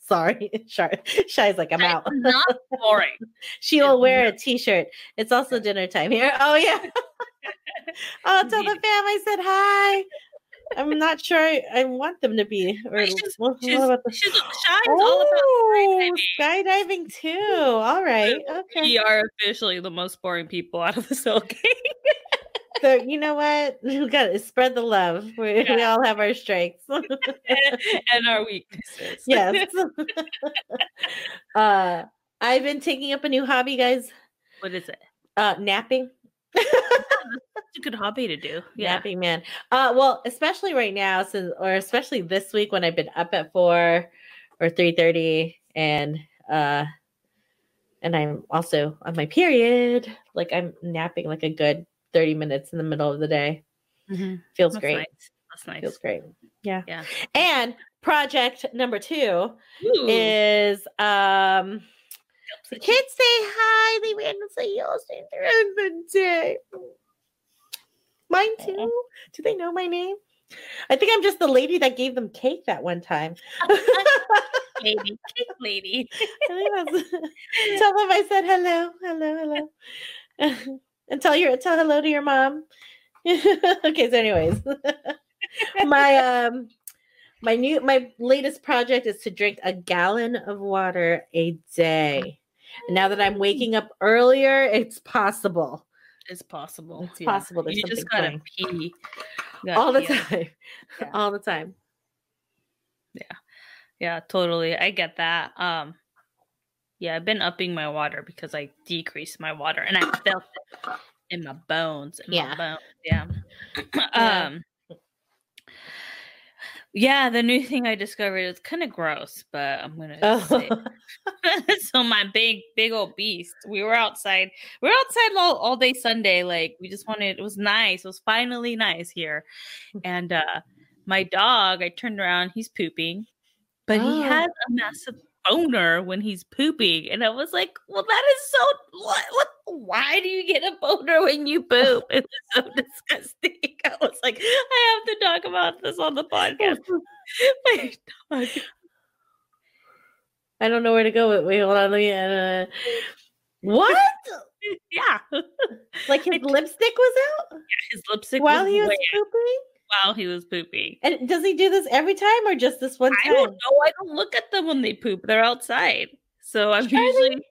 S3: Sorry, Shy, Shy's like I'm out.
S1: It's not boring.
S3: She'll
S1: it's
S3: wear a t-shirt. It's also dinner time here. Oh yeah. I'll tell the fam I said hi. I'm not sure I, I want them to be. Or
S1: She's-
S3: what, what
S1: She's,
S3: about the-
S1: she's
S3: Oh,
S1: about
S3: skydiving too. All right. Okay.
S1: We are officially the most boring people out of the Soul Gang.
S3: So you know what? We got to spread the love. We, we all have our strengths.
S1: and our weaknesses.
S3: yes. uh, I've been taking up a new hobby, guys.
S1: What is it?
S3: Uh, napping.
S1: It's a good hobby to do. Yeah.
S3: Napping, man. Uh, well, especially right now, since or especially this week when I've been up at four or three thirty, and uh, and I'm also on my period. Like I'm napping like a good thirty minutes in the middle of the day.
S1: Mhm.
S3: Feels
S1: That's
S3: great.
S1: nice. That's nice.
S3: Feels great. Yeah.
S1: Yeah.
S3: And project number two
S1: Ooh.
S3: is um the kids say hi, they random say yo, say day. Mine too. Do they know my name? I think I'm just the lady that gave them cake that one time.
S1: lady, cake lady.
S3: I tell them I said hello, hello, hello. and tell your tell hello to your mom. okay, so anyways. my um my new my latest project is to drink a gallon of water a day. And now that I'm waking up earlier, it's possible.
S1: It's possible.
S3: It's possible there's
S1: You just gotta pee. You gotta
S3: All the time.
S1: Yeah.
S3: All the time.
S1: Yeah. Yeah, totally. I get that. Um yeah, I've been upping my water because I decreased my water and I felt it in my bones. In
S3: Yeah.
S1: My bones. Yeah.
S3: Yeah.
S1: um yeah, the new thing I discovered is kind of gross, but I'm gonna say
S3: Oh.
S1: so my big big old beast we were outside we were outside all, all day sunday like we just wanted it was nice it was finally nice here and uh my dog i turned around he's pooping but he
S3: Oh.
S1: has a massive boner when he's pooping. And i was like well that is so what, what why do you get a boner when you poop? It was so disgusting. I was like i have to talk about this on the podcast. My dog.
S3: I don't know where to go with wait, hold on, let me uh, what?
S1: yeah.
S3: Like his lipstick was out?
S1: Yeah, his lipstick
S3: while he was pooping?
S1: While he was pooping.
S3: And does he do this every time or just this one
S1: I
S3: time?
S1: don't know. I don't look at them when they poop. They're outside. So I'm
S3: Charlie-
S1: usually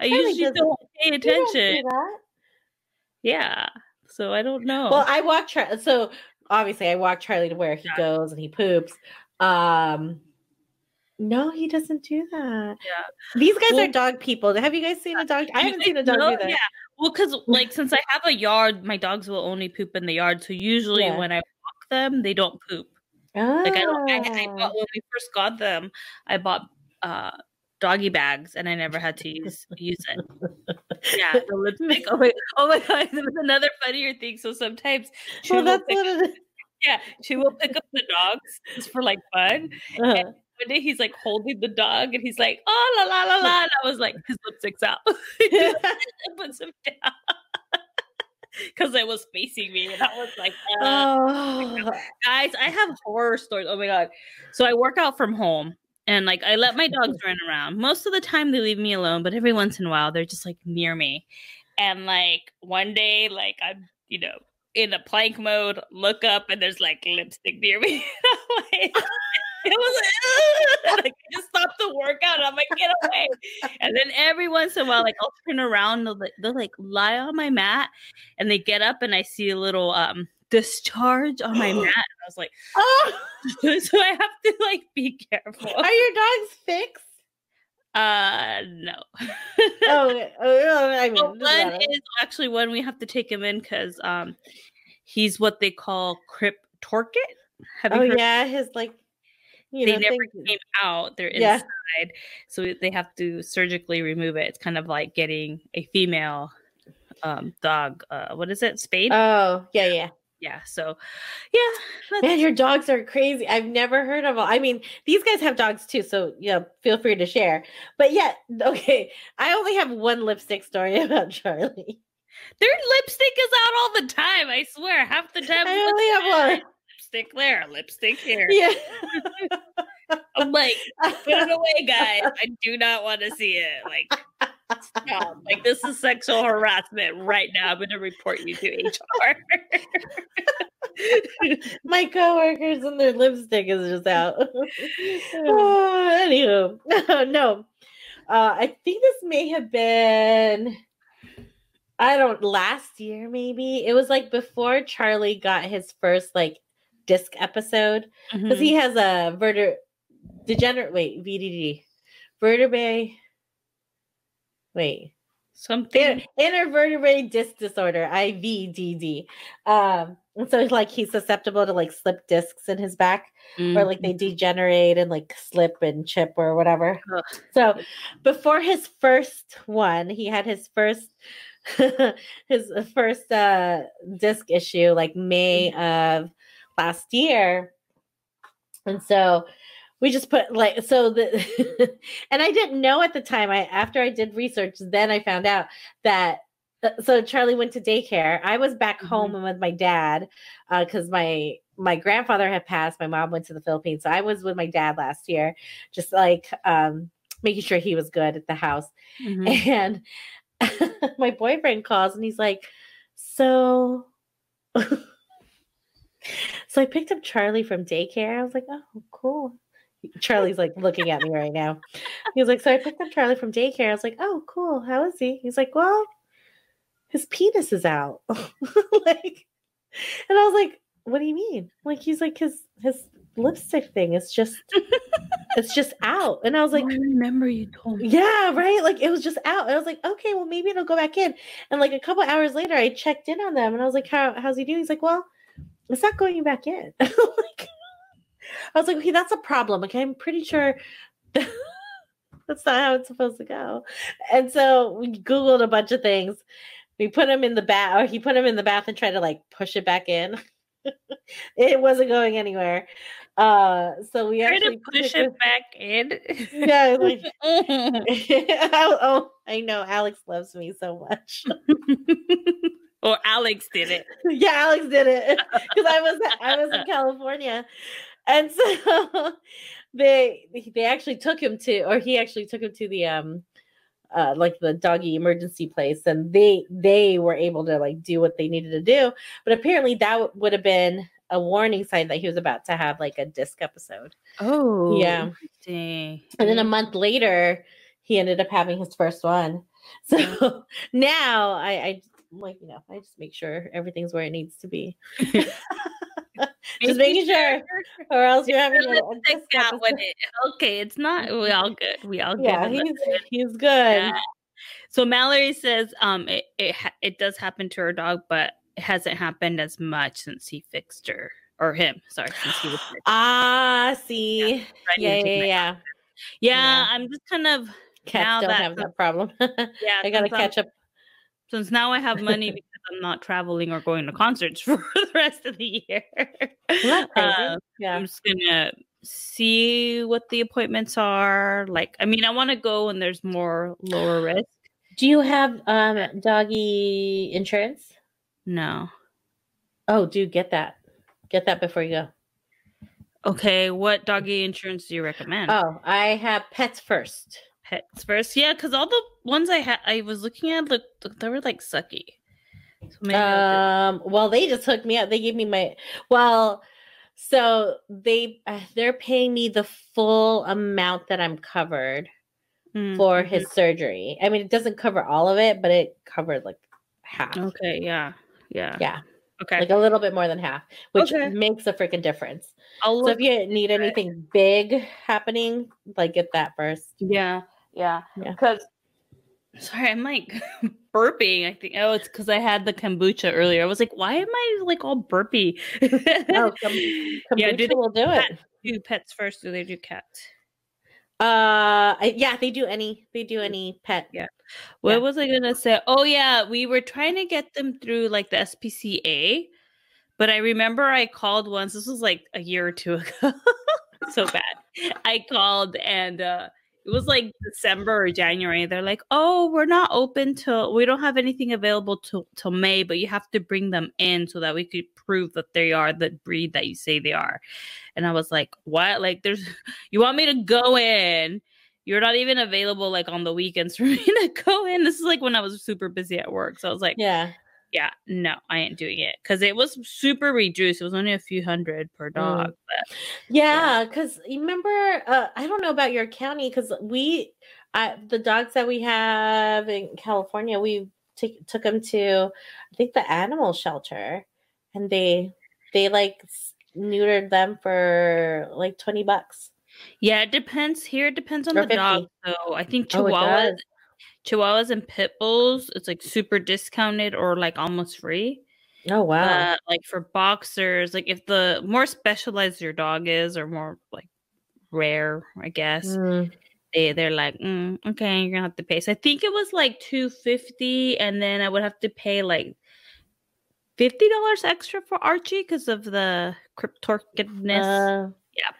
S1: I
S3: Charlie
S1: usually don't pay
S3: don't
S1: attention.
S3: that.
S1: Yeah. So I don't know.
S3: Well, I walk Charlie. So obviously, I walk Charlie to where he
S1: Yeah.
S3: goes and he poops. Um, no, he doesn't do that.
S1: Yeah.
S3: These guys
S1: Well-
S3: are dog people. Have you guys seen a dog? I haven't seen a dog
S1: know-
S3: do that.
S1: Yeah. Well, because like since I have a yard, my dogs will only poop in the yard. So usually
S3: Yeah.
S1: when I them, they don't poop. Like I. I, I
S3: Ah.
S1: bought when we first got them. I bought uh doggy bags, and I never had to use use it. Yeah, the lipstick. Oh my, oh my god, there was another funnier thing. So sometimes she
S3: well,
S1: will
S3: that's
S1: pick,
S3: what it is.
S1: yeah, she will pick up the dogs just for like fun.
S3: Uh-huh.
S1: One day he's like holding the dog, and he's like, "Oh la la la la," and I was like, "His lipstick's out." puts him down because it was facing me, and I was like, uh,
S3: oh,
S1: guys, I have horror stories. Oh my god. So I work out from home and like I let my dogs run around. Most of the time they leave me alone, but every once in a while they're just like near me. And like one day, like I'm, you know, in a plank mode, look up and there's like lipstick near me. Like, it was like, like I just stopped the workout. And I'm like, get away. And then every once in a while, like I'll turn around, they'll, like- they'll like lie on my mat and they get up and I see a little um discharge on my mat. And I was like,
S3: oh.
S1: so I have to like be careful.
S3: Are your dogs fixed?
S1: Uh no.
S3: Oh, oh, I mean, doesn't
S1: one is actually one we have to take him in because um he's what they call cryptorchid. Have you
S3: oh yeah, his like, you
S1: they
S3: know,
S1: never came out. They're
S3: Yeah.
S1: inside, so they have to surgically remove it. It's kind of like getting a female um dog. Uh, what is it? Spayed?
S3: Oh yeah, yeah.
S1: yeah. So, yeah.
S3: Man, your dogs are crazy. I've never heard of all. I mean, these guys have dogs too, so yeah, feel free to share. But yeah, okay. I only have one lipstick story about Charlie.
S1: Their lipstick is out all the time. I swear, half the time.
S3: I only have one.
S1: Lipstick there, lipstick here.
S3: Yeah.
S1: I'm like, put it away, guys. I do not want to see it. Like, stop. Like, this is sexual harassment right now. I'm going to report you to HR.
S3: My coworkers and their lipstick is just out. oh, anywho, no. Uh, I think this may have been, I don't, last year maybe. It was like before Charlie got his first like disc episode because
S1: Mm-hmm.
S3: he has a verter degenerate. Wait, VDD, vertebrae. Wait,
S1: Something.
S3: Inter- intervertebrate disc disorder IVDD. Um, and so like he's susceptible to like slip discs in his back, or like they degenerate and like slip and chip or whatever.
S1: Ugh.
S3: So before his first one, he had his first his first uh disc issue like May of last year. And so we just put like so the and I didn't know at the time. I after I did research, then I found out that uh, so Charlie went to daycare. I was back
S1: Mhm.
S3: home with my dad because my my grandfather had passed. My mom went to the Philippines, so I was with my dad last year, just like um making sure he was good at the house.
S1: Mhm.
S3: And my boyfriend calls and he's like, So so I picked up Charlie from daycare. I was like, Oh, cool. Charlie's like looking at me right now. He was like, So I picked up Charlie from daycare. I was like, Oh, cool. How is he? He's like, Well, his penis is out. like, and I was like, What do you mean? Like, he's like, his his lipstick thing is just it's just out. And I was like, oh,
S1: I remember you told me.
S3: yeah, right. Like it was just out. And I was like, okay, well, maybe it'll go back in. And like a couple hours later, I checked in on them and I was like, How how's he doing? He's like, Well, it's not going back in. like, I was like, okay, that's a problem. Okay, I'm pretty sure that's not how it's supposed to go. And so we Googled a bunch of things. We put him in the bath, or he put him in the bath and tried to like push it back in. it wasn't going anywhere. Uh so we actually
S1: to push
S3: took
S1: it back in.
S3: Yeah, like oh, I know Alex loves me so much.
S1: Or Alex did it.
S3: yeah, Alex did it because I was I was in California, and so they they actually took him to, or he actually took him to the um. Uh, like the doggy emergency place and they they were able to like do what they needed to do but apparently that w- would have been a warning sign that he was about to have like a disc episode
S1: Oh,
S3: Yeah.
S1: interesting.
S3: And then a month later, he ended up having his first one. So now I, I like, you know, I just make sure everything's where it needs to be. just making sure, or else you're having a, a
S1: Check
S3: disc
S1: out when
S3: episode.
S1: it, okay, it's not. We all good. We all good.
S3: Yeah, he's he's good.
S1: Yeah. So Mallory says, um, it it ha- it does happen to her dog, but it hasn't happened as much since he fixed her or him. Sorry, since he was fixed.
S3: Ah, see,
S1: I
S3: yeah, yeah, yeah.
S1: yeah.
S3: Yeah.
S1: I'm just kind of
S3: Cats
S1: Now
S3: don't
S1: that-
S3: have that problem.
S1: yeah.
S3: I gotta catch up.
S1: Since now I have money because I'm not traveling or going to concerts for the rest of the year.
S3: Isn't?
S1: Uh,
S3: yeah.
S1: I'm just gonna see what the appointments are. Like, I mean, I want to go when there's more lower risk.
S3: Do you have um doggy insurance?
S1: No.
S3: Oh, dude, get that. Get that before you go.
S1: Okay, what doggy insurance do you recommend?
S3: Oh, I have pets first.
S1: Pets first, yeah, because all the ones I had, I was looking at, look, they were like sucky. So maybe
S3: Um, well, they just hooked me up. They gave me my well, so they uh, they're paying me the full amount that I'm covered
S1: do- Mm,
S3: for his surgery. I mean, it doesn't cover all of it, but it covered like half.
S1: Okay, yeah, yeah,
S3: Yeah,
S1: Okay,
S3: like a little bit more than half, which
S1: Okay.
S3: makes a freaking difference. So if you need anything big happening, like get that first.
S1: yeah, yeah,
S3: Yeah.
S1: Because sorry, I'm like burping. I think oh, it's because I had the kombucha earlier. I was like, why am I like all burpy?
S3: Oh, com-
S1: Yeah, do they,
S3: will do it.
S1: do pets first, or they do cats?
S3: Uh, yeah, they do any. They do any pet.
S1: Yeah. What
S3: Yeah.
S1: was I gonna say? Oh yeah, we were trying to get them through like the SPCA, but I remember I called once. This was like a year or two ago. so bad. I called and uh it was like December or January. They're like, "Oh, we're not open till we don't have anything available till till May, but you have to bring them in so that we could prove that they are the breed that you say they are." And I was like, "What? Like, there's you want me to go in?" You're not even available like on the weekends for me to go in. This is like when I was super busy at work. So I was like,
S3: Yeah.
S1: Yeah, no, I ain't doing it because it was super reduced. It was only a few hundred per dog.
S3: Mm.
S1: But
S3: Yeah, because you remember, uh, I don't know about your county, because we, I, the dogs that we have in California, we take, took them to, I think the animal shelter, and they, they like neutered them for like twenty bucks.
S1: yeah, it depends. Here, it depends on
S3: Or
S1: the dog. So I think
S3: Oh,
S1: Chihuahuas,
S3: does?
S1: Chihuahuas and Pit Bulls, it's like super discounted or like almost free.
S3: Oh wow!
S1: But like for boxers, like if the more specialized your dog is or more like rare, I guess.
S3: Mm,
S1: they they're like, mm, okay, you're gonna have to pay. So I think it was like two fifty, and then I would have to pay like fifty dollars extra for Archie because of the cryptorchidness.
S3: uh,
S1: yeah.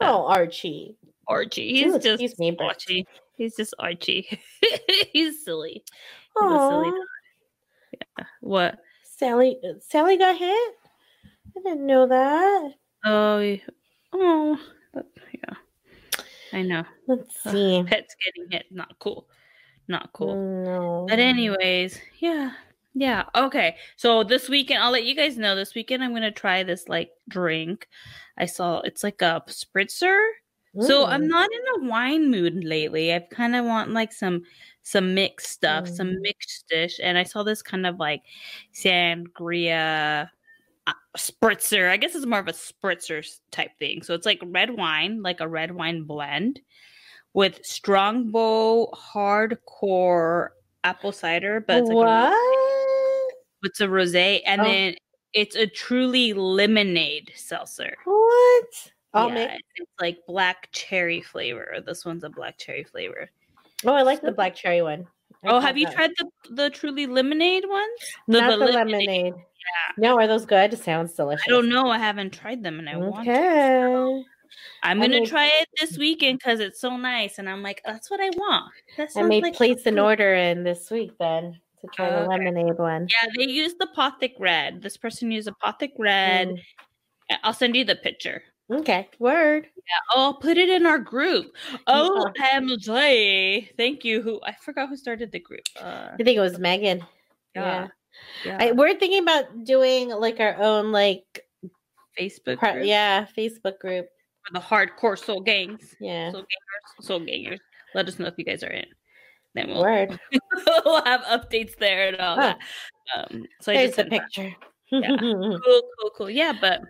S3: Oh, Archie.
S1: Archie, he's
S3: Ooh,
S1: just
S3: excuse me, but-
S1: Archie. He's just Archie. he's silly. He's a silly
S3: Oh.
S1: Yeah. What?
S3: Sally. Sally got hit. I didn't know that.
S1: Oh, oh, that- yeah. I know.
S3: Let's see.
S1: Pets getting hit, not cool. Not cool.
S3: No.
S1: But anyways, yeah. Yeah. Okay. So this weekend I'll let you guys know this weekend I'm going to try this like drink. I saw it's like a spritzer. So I'm not in a wine mood lately. I've kind of want like some some mixed stuff, some
S3: Mm.
S1: mixed dish and I saw this kind of like sangria uh, spritzer. I guess it's more of a spritzer type thing. So it's like red wine, like a red wine blend with strongbow hardcore apple cider, but it's like a,
S3: what?
S1: ro- it's a rosé and
S3: Oh.
S1: then it's a truly lemonade seltzer.
S3: What? I'll
S1: yeah,
S3: make.
S1: it's- like black cherry flavor. This one's a black cherry flavor.
S3: Oh, I like the black cherry one. I
S1: Oh, have you
S3: that.
S1: tried the the truly lemonade ones? The-
S3: Not
S1: the
S3: the,
S1: lemonade,
S3: lemonade.
S1: Yeah.
S3: No, are those good? Sounds delicious.
S1: I don't know. I haven't tried them, and I want. to.
S3: Okay.
S1: I'm gonna try it this weekend because it's so nice, and I'm like, that's what I want. That
S3: I may
S1: like
S3: place an
S1: good.
S3: order in this week then to try the lemonade one.
S1: Yeah, they used the Apothic Red. This person used a Apothic Red.
S3: Mm.
S1: I'll send you the picture.
S3: Okay. Word.
S1: Oh, I'll put it in our group. Oh, OMG. Thank you. Who I forgot who started the group. Uh,
S3: I think it was Megan.
S1: yeah.
S3: Yeah.
S1: yeah.
S3: I, we're thinking about doing like our own like
S1: Facebook
S3: part,
S1: group
S3: yeah, Facebook group.
S1: for the hardcore soul gangs.
S3: Yeah.
S1: Soul gangers. Soul gangers. Let us know if you guys are in. Then we'll,
S3: Word.
S1: we'll have updates there and all
S3: Huh.
S1: that. Um, so I
S3: There's
S1: just
S3: the
S1: sent that.
S3: picture.
S1: Yeah. Cool, cool, cool. Yeah, but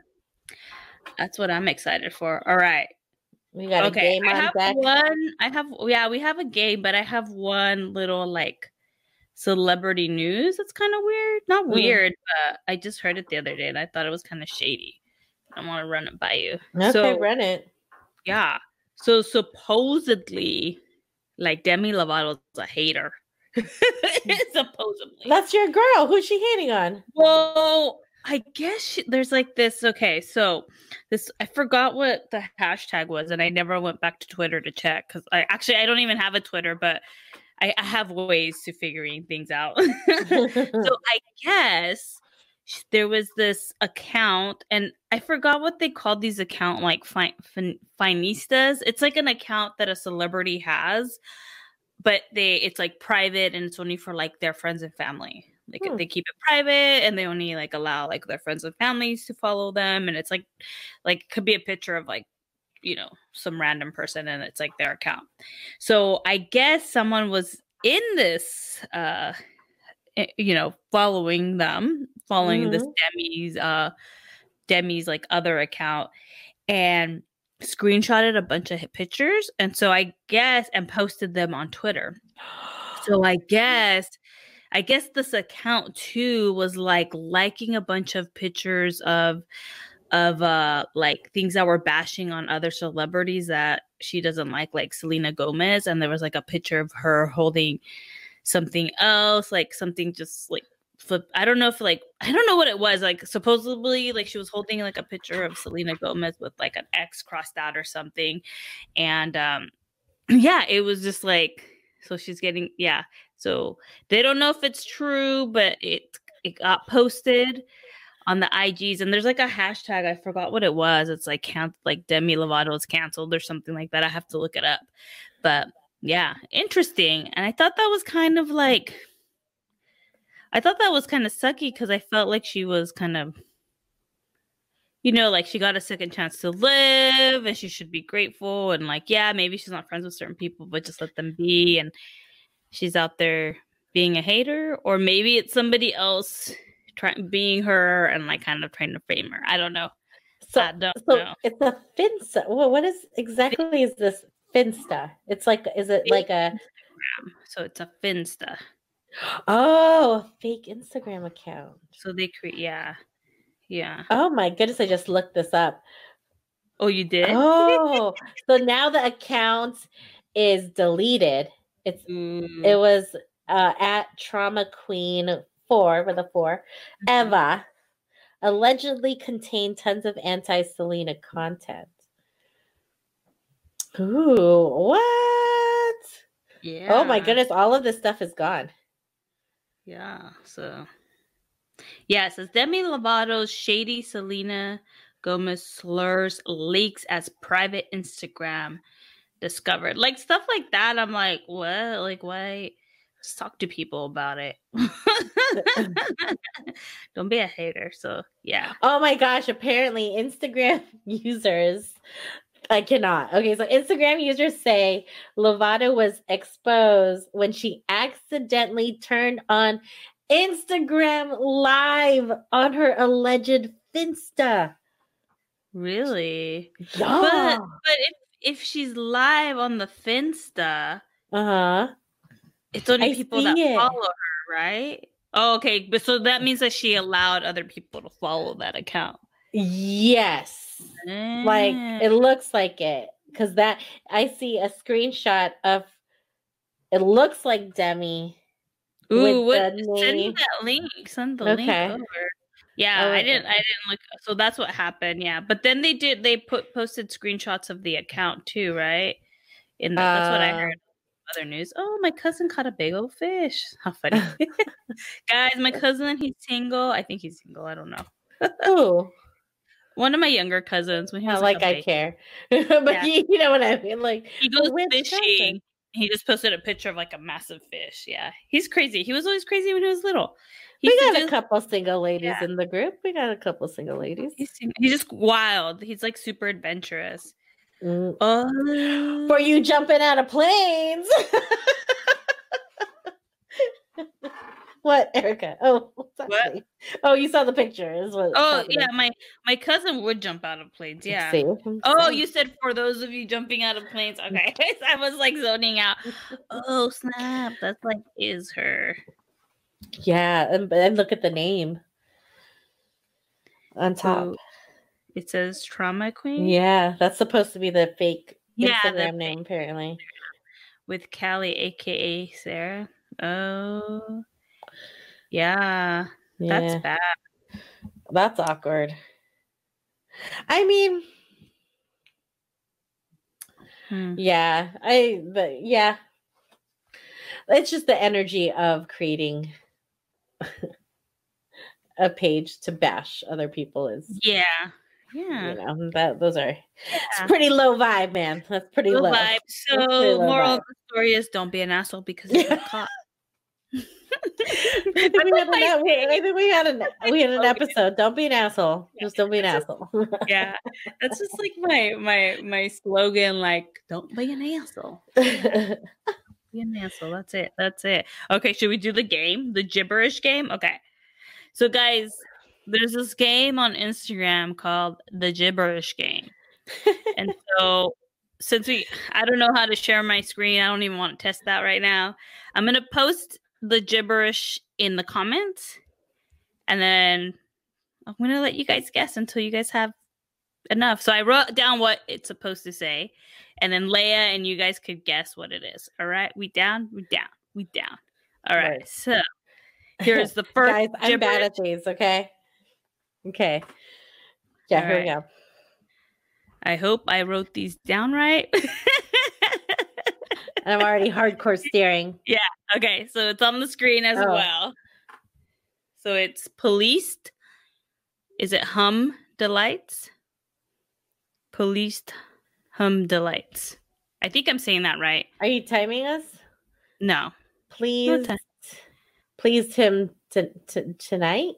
S1: that's what I'm excited for. All right.
S3: we got
S1: okay.
S3: a game
S1: I have
S3: deck.
S1: one. I have yeah, we have a game, but I have one little like celebrity news. It's kind of weird. Not
S3: Mm.
S1: weird, but I just heard it the other day and I thought it was kind of shady. I want to run it by you.
S3: Okay,
S1: so
S3: run it.
S1: yeah. So supposedly, like Demi Lovato's a hater. supposedly.
S3: That's your girl. Who's she hating on?
S1: Well, I guess she, there's like this. Okay, so this I forgot what the hashtag was, and I never went back to Twitter to check because I actually I don't even have a Twitter, but I, I have ways to figuring things out. so I guess there was this account, and I forgot what they called these account like fi- fin- finistas. It's like an account that a celebrity has, but they it's like private and it's only for like their friends and family. Like
S3: Hmm.
S1: they keep it private and they only like allow like their friends and families to follow them, and it's like like could be a picture of like you know some random person and it's like their account. So I guess someone was in this uh eh, you know following them following this demi's uh demi's like other account and screenshotted a bunch of pictures and so i guess and posted them on twitter so i guess i guess this account too was like liking a bunch of pictures of of uh like things that were bashing on other celebrities that she doesn't like like Selena Gomez and there was like a picture of her holding something else like something just like flip I don't know if like I don't know what it was like supposedly like she was holding like a picture of Selena Gomez with like an X crossed out or something and um yeah, it was just like so she's getting yeah. So they don't know if it's true, but it it got posted on the IGs and there's like a hashtag, I forgot what it was. It's like count like Demi Lovato is canceled or something like that. I have to look it up. But yeah, interesting. And I thought that was kind of like I thought that was kind of sucky because I felt like she was kind of you know, like she got a second chance to live and she should be grateful. And like, yeah, maybe she's not friends with certain people, but just let them be. And she's out there being a hater, or maybe it's somebody else trying being her and like kind of trying to frame her. I don't know.
S3: So,
S1: I don't
S3: so
S1: know.
S3: it's a Finsta. Well, what is exactly is this Finsta? It's like, is it like a
S1: So it's a Finsta.
S3: oh a fake Instagram account?
S1: So they create, yeah, yeah.
S3: Oh my goodness! I just looked this up.
S1: Oh, you did?
S3: Oh, so now the account is deleted. It's
S1: Ooh.
S3: it was uh, at Trauma Queen four with a 4
S1: Mm-hmm.
S3: Eva allegedly contained tons of anti Selena content. Ooh, what?
S1: yeah.
S3: Oh my goodness! All of this stuff is gone.
S1: Yeah. So, yeah, it says Demi Lovato's shady Selena Gomez slurs leaks as private Instagram discovered. Like stuff like that. I'm like, what? Like, why? Just talk to people about it. Don't be a hater. So, yeah.
S3: Oh my gosh! Apparently, Instagram users. I cannot. Okay, so Instagram users say Lovato was exposed when she accidentally turned on Instagram Live on her alleged Finsta.
S1: Really?
S3: Yeah.
S1: But but if she's live on the Finsta,
S3: uh huh.
S1: it's only
S3: I
S1: people that
S3: it.
S1: follow her, right? Oh, okay. But so that means that she allowed other people to follow that account.
S3: Yes. Like
S1: Ah.
S3: it looks like it because that I see a screenshot of it looks like Demi.
S1: Ooh, what, send me that link. Send the
S3: Okay.
S1: link over. Yeah,
S3: Oh,
S1: I didn't. I didn't look. So that's what happened. Yeah, but then they did. They put posted screenshots of the account too, right? In the, that's what I
S3: Uh,
S1: heard. Other news. Oh, my cousin caught a big old fish. How funny, guys! My cousin, he's single. I think he's single. I don't know.
S3: Ooh,
S1: One of my younger cousins when he was
S3: not
S1: like,
S3: like I care, but
S1: Yeah.
S3: you, you know what I mean. Like
S1: he goes fishing.
S3: cousin?
S1: He just posted a picture of like a massive fish. Yeah, he's crazy. He was always crazy when he was little. He
S3: we got a couple single ladies
S1: Yeah.
S3: in the group. We got a couple single ladies.
S1: He's, he's just wild. He's like super adventurous.
S3: Mm.
S1: Oh,
S3: For you jumping out of planes. what, Erica? Oh,
S1: What?
S3: Oh, you saw the pictures.
S1: Oh yeah, my my cousin would jump out of planes. Yeah.
S3: See?
S1: Oh, you said for those of you jumping out of planes. Okay, I was like zoning out. Oh snap! That's like is her.
S3: Yeah, and, and look at the name on top.
S1: So, it says trauma queen.
S3: Yeah, that's supposed to be the fake
S1: Yeah,
S3: Instagram name, apparently.
S1: with Callie, aka Sarah. Oh, yeah,
S3: Yeah,
S1: that's bad.
S3: that's awkward. I mean,
S1: Hmm.
S3: yeah, I, but yeah, it's just the energy of creating a page to bash other people is,
S1: Yeah, yeah.
S3: you know, that those are
S1: Yeah.
S3: it's pretty low vibe, man. That's pretty
S1: Low
S3: low.
S1: vibe. So,
S3: low
S1: moral
S3: vibe.
S1: of the story is don't be an asshole because you got caught.
S3: I think we had an,
S1: my
S3: I think we had an we had an episode. Don't be an asshole.
S1: Yeah.
S3: Just don't be an
S1: That's
S3: asshole.
S1: yeah, that's just like my my my slogan. Like, don't be an asshole. Be an asshole. That's it. That's it. Okay, should we do the game? The gibberish game? Okay. So guys, there's this game on Instagram called the gibberish game. And so since we I don't know how to share my screen, I don't even want to test that right now. I'm gonna post the gibberish in the comments and then I'm gonna let you guys guess until you guys have enough. So I wrote down what it's supposed to say, and then Leia and you guys could guess what it is. All right, we down, we down, we down. All right,
S3: Right.
S1: so here's the first.
S3: Guys, I'm bad
S1: gibberish.
S3: at these, okay? Okay. Yeah,
S1: All
S3: here we go.
S1: I hope I wrote these down right.
S3: and I'm already hardcore steering. Yeah.
S1: Okay, so it's on the screen as
S3: Oh.
S1: well. So it's policed. Is it hum delights? Policed hum delights. I think I'm saying that right.
S3: Are you timing us?
S1: No.
S3: Please,
S1: ti-
S3: please him to, to, tonight.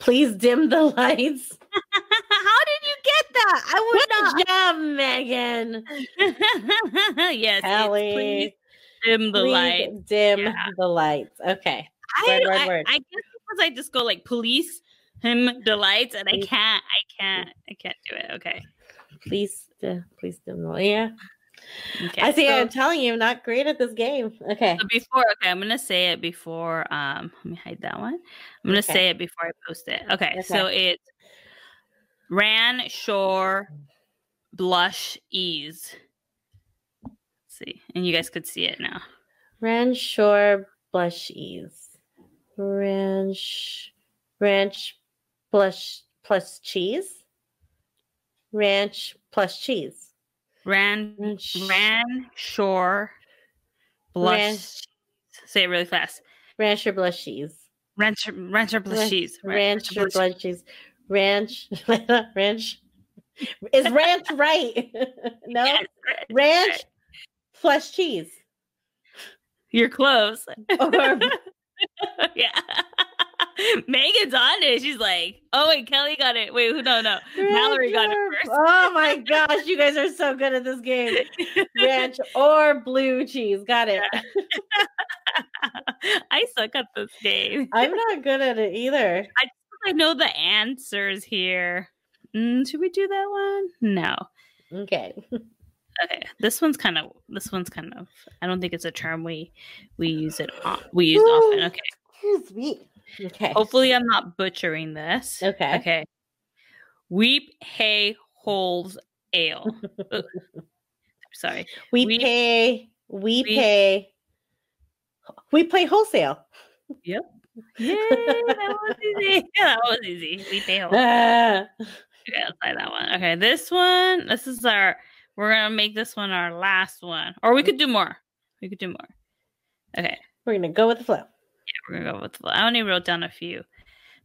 S3: Please dim the lights.
S1: How did you get that? I
S3: Good job, Megan.
S1: yes. it's
S3: Kelly.
S1: please dim the
S3: Please
S1: light.
S3: dim
S1: Yeah.
S3: the lights. Okay.
S1: I,
S3: Word, word,
S1: I,
S3: word.
S1: I guess because I just go like police him delights and I can't I can't I can't do it. Okay.
S3: Please, uh, please the light. Yeah.
S1: Okay.
S3: I see.
S1: so-
S3: I'm telling you, I'm not great at this game. Okay.
S1: So before, okay, I'm gonna say it before. Um, let me hide that one. I'm gonna
S3: Okay.
S1: say it before I post it. Okay, so
S3: Okay.
S1: it's ran shore blush ease. Let's see, and you guys could see it now.
S3: Ran Shore blush ease. Ranch, ranch blush plus cheese. Ranch plus cheese.
S1: Ran
S3: Ranch,
S1: ran shore blush.
S3: Ran-
S1: Say it really fast.
S3: rancher blush cheese.
S1: Rancher rancher blush cheese. Ran-
S3: Rancher
S1: blush-
S3: cheese. Ranch, ranch. Is ranch right? no,
S1: Yes,
S3: ranch plus cheese.
S1: You're close.
S3: Or
S1: yeah. Megan's on it. She's like, oh wait, Kelly got it. Wait, who? No, no. Mallory got it first.
S3: Oh my gosh, you guys are so good at this game. Ranch or blue cheese. Got it.
S1: I suck at this game.
S3: I'm not good at it either.
S1: I know the answers here. Mm, should we do that one? No.
S3: Okay.
S1: Okay. This one's kind of. This one's kind of. I don't think it's a term we we use it. On, we use often. Okay.
S3: Excuse me. Okay.
S1: Hopefully, I'm not butchering this.
S3: Okay.
S1: Okay. Weep hay holes ale. Sorry.
S3: We,
S1: we-
S3: pay. We,
S1: we-
S3: pay. We play wholesale. Yep.
S1: Yay! That was easy. Yeah, that was easy. We pay holes.
S3: Ah.
S1: Okay, I'll try that one. Okay, this one. This is our. We're gonna make this one our last one, or we could do more. We could do more. Okay,
S3: we're gonna go with the flow.
S1: We're gonna go with. The, I only wrote down a few,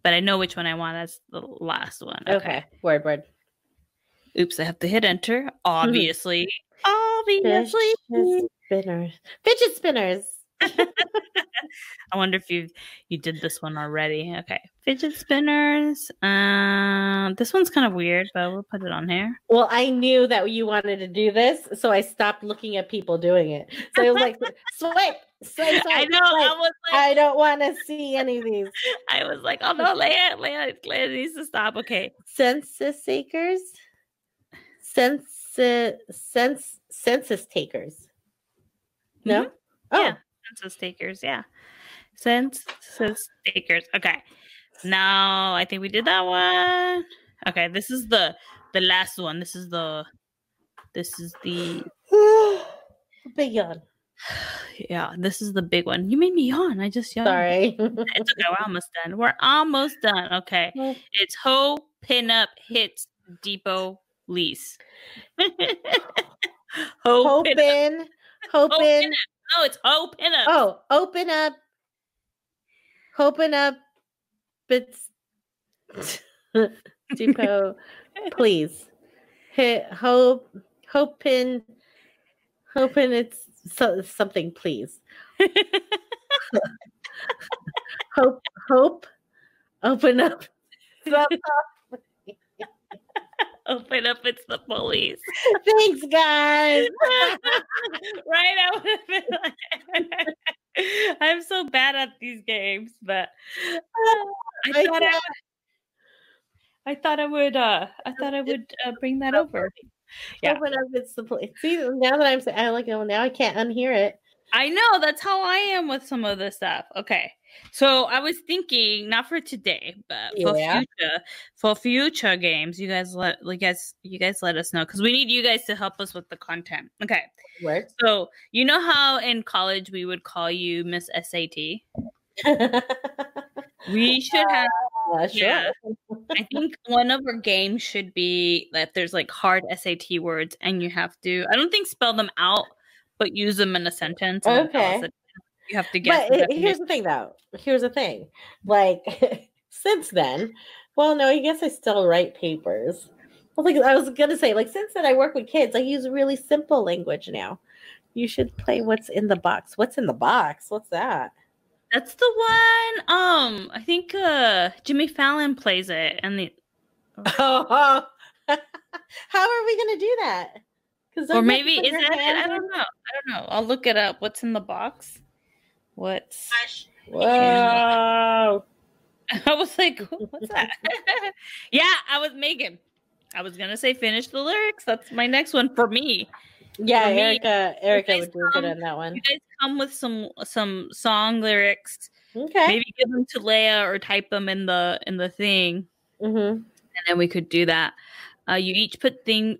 S1: but I know which one I want as the last one.
S3: Okay. Word. Word.
S1: Oops, I have to hit enter. Obviously. Obviously.
S3: Fidget spinners. Fidget spinners.
S1: I wonder if you you did this one already. Okay, fidget spinners. Um, this one's kind of weird, but we'll put it on here.
S3: Well, I knew that you wanted to do this, so I stopped looking at people doing it. So I was like, swipe, swipe, swipe.
S1: I know.
S3: swipe.
S1: I was like,
S3: I don't want to see any of these.
S1: I was like, oh no, Leia, Leia, Leia needs to stop. Okay,
S3: Census takers? Census, sense, census takers. No?
S1: Mhm.
S3: Oh,
S1: Yeah. Census takers. Yeah, census takers. Okay, now I think we did that one. Okay, this is the the last one. This is the this is the
S3: big yawn.
S1: yeah. This is the big one. You made me yawn. I just yawned.
S3: Sorry.
S1: It's okay. We're almost done. We're almost done. Okay. It's Ho Pinup Hits Depot Lease. Ho.
S3: Hoping, hoping.
S1: No, it's open up.
S3: Oh, open up. Open up. It's depot, please. Hit hope, hoping, hoping it's so, something, please. Hope, hope, open up.
S1: Open up. It's the police.
S3: Thanks, guys.
S1: right? I would have been like, I'm so bad at these games, but I
S3: I
S1: thought I, would, I thought I would. Uh, I thought I would uh, bring that over. Yeah.
S3: Open up. It's the place. See, now that I'm saying, I like oh, Now I can't unhear it.
S1: I know that's how I am with some of this stuff. Okay. So I was thinking, not for today, but for
S3: Yeah.
S1: future, for future games, you guys let, you guys, you guys let us know because we need you guys to help us with the content. Okay.
S3: Right.
S1: So you know how in college we would call you Miss SAT. We should have.
S3: Uh, sure.
S1: Yeah. I think one of our games should be that there's like hard SAT words and you have to. I don't think spell them out, but use them in a sentence. and then tell us
S3: Okay.
S1: You have to guess.
S3: but
S1: the
S3: here's the thing, though. Here's the thing. Like since then, well, no, I guess I still write papers. I was like, I was gonna say, like, since then I work with kids, I use really simple language now. You should play what's in the box. What's in the box? What's that?
S1: That's the one. Um, I think uh Jimmy Fallon plays it, and the
S3: Oh, how are we gonna do that? Because
S1: or maybe is that it? I don't know. I don't know. I'll look it up. What's in the box? What's
S3: Whoa!
S1: I was like, what's that? yeah, I was Megan. I was gonna say finish the lyrics. That's my next one for me.
S3: Yeah,
S1: For me,
S3: Erica. Erica
S1: guys
S3: would do good on that one.
S1: You guys come with some some song lyrics.
S3: Okay.
S1: Maybe give them to Leia or type them in the in the thing,
S3: hmm
S1: and then we could do that. Uh, you each put thing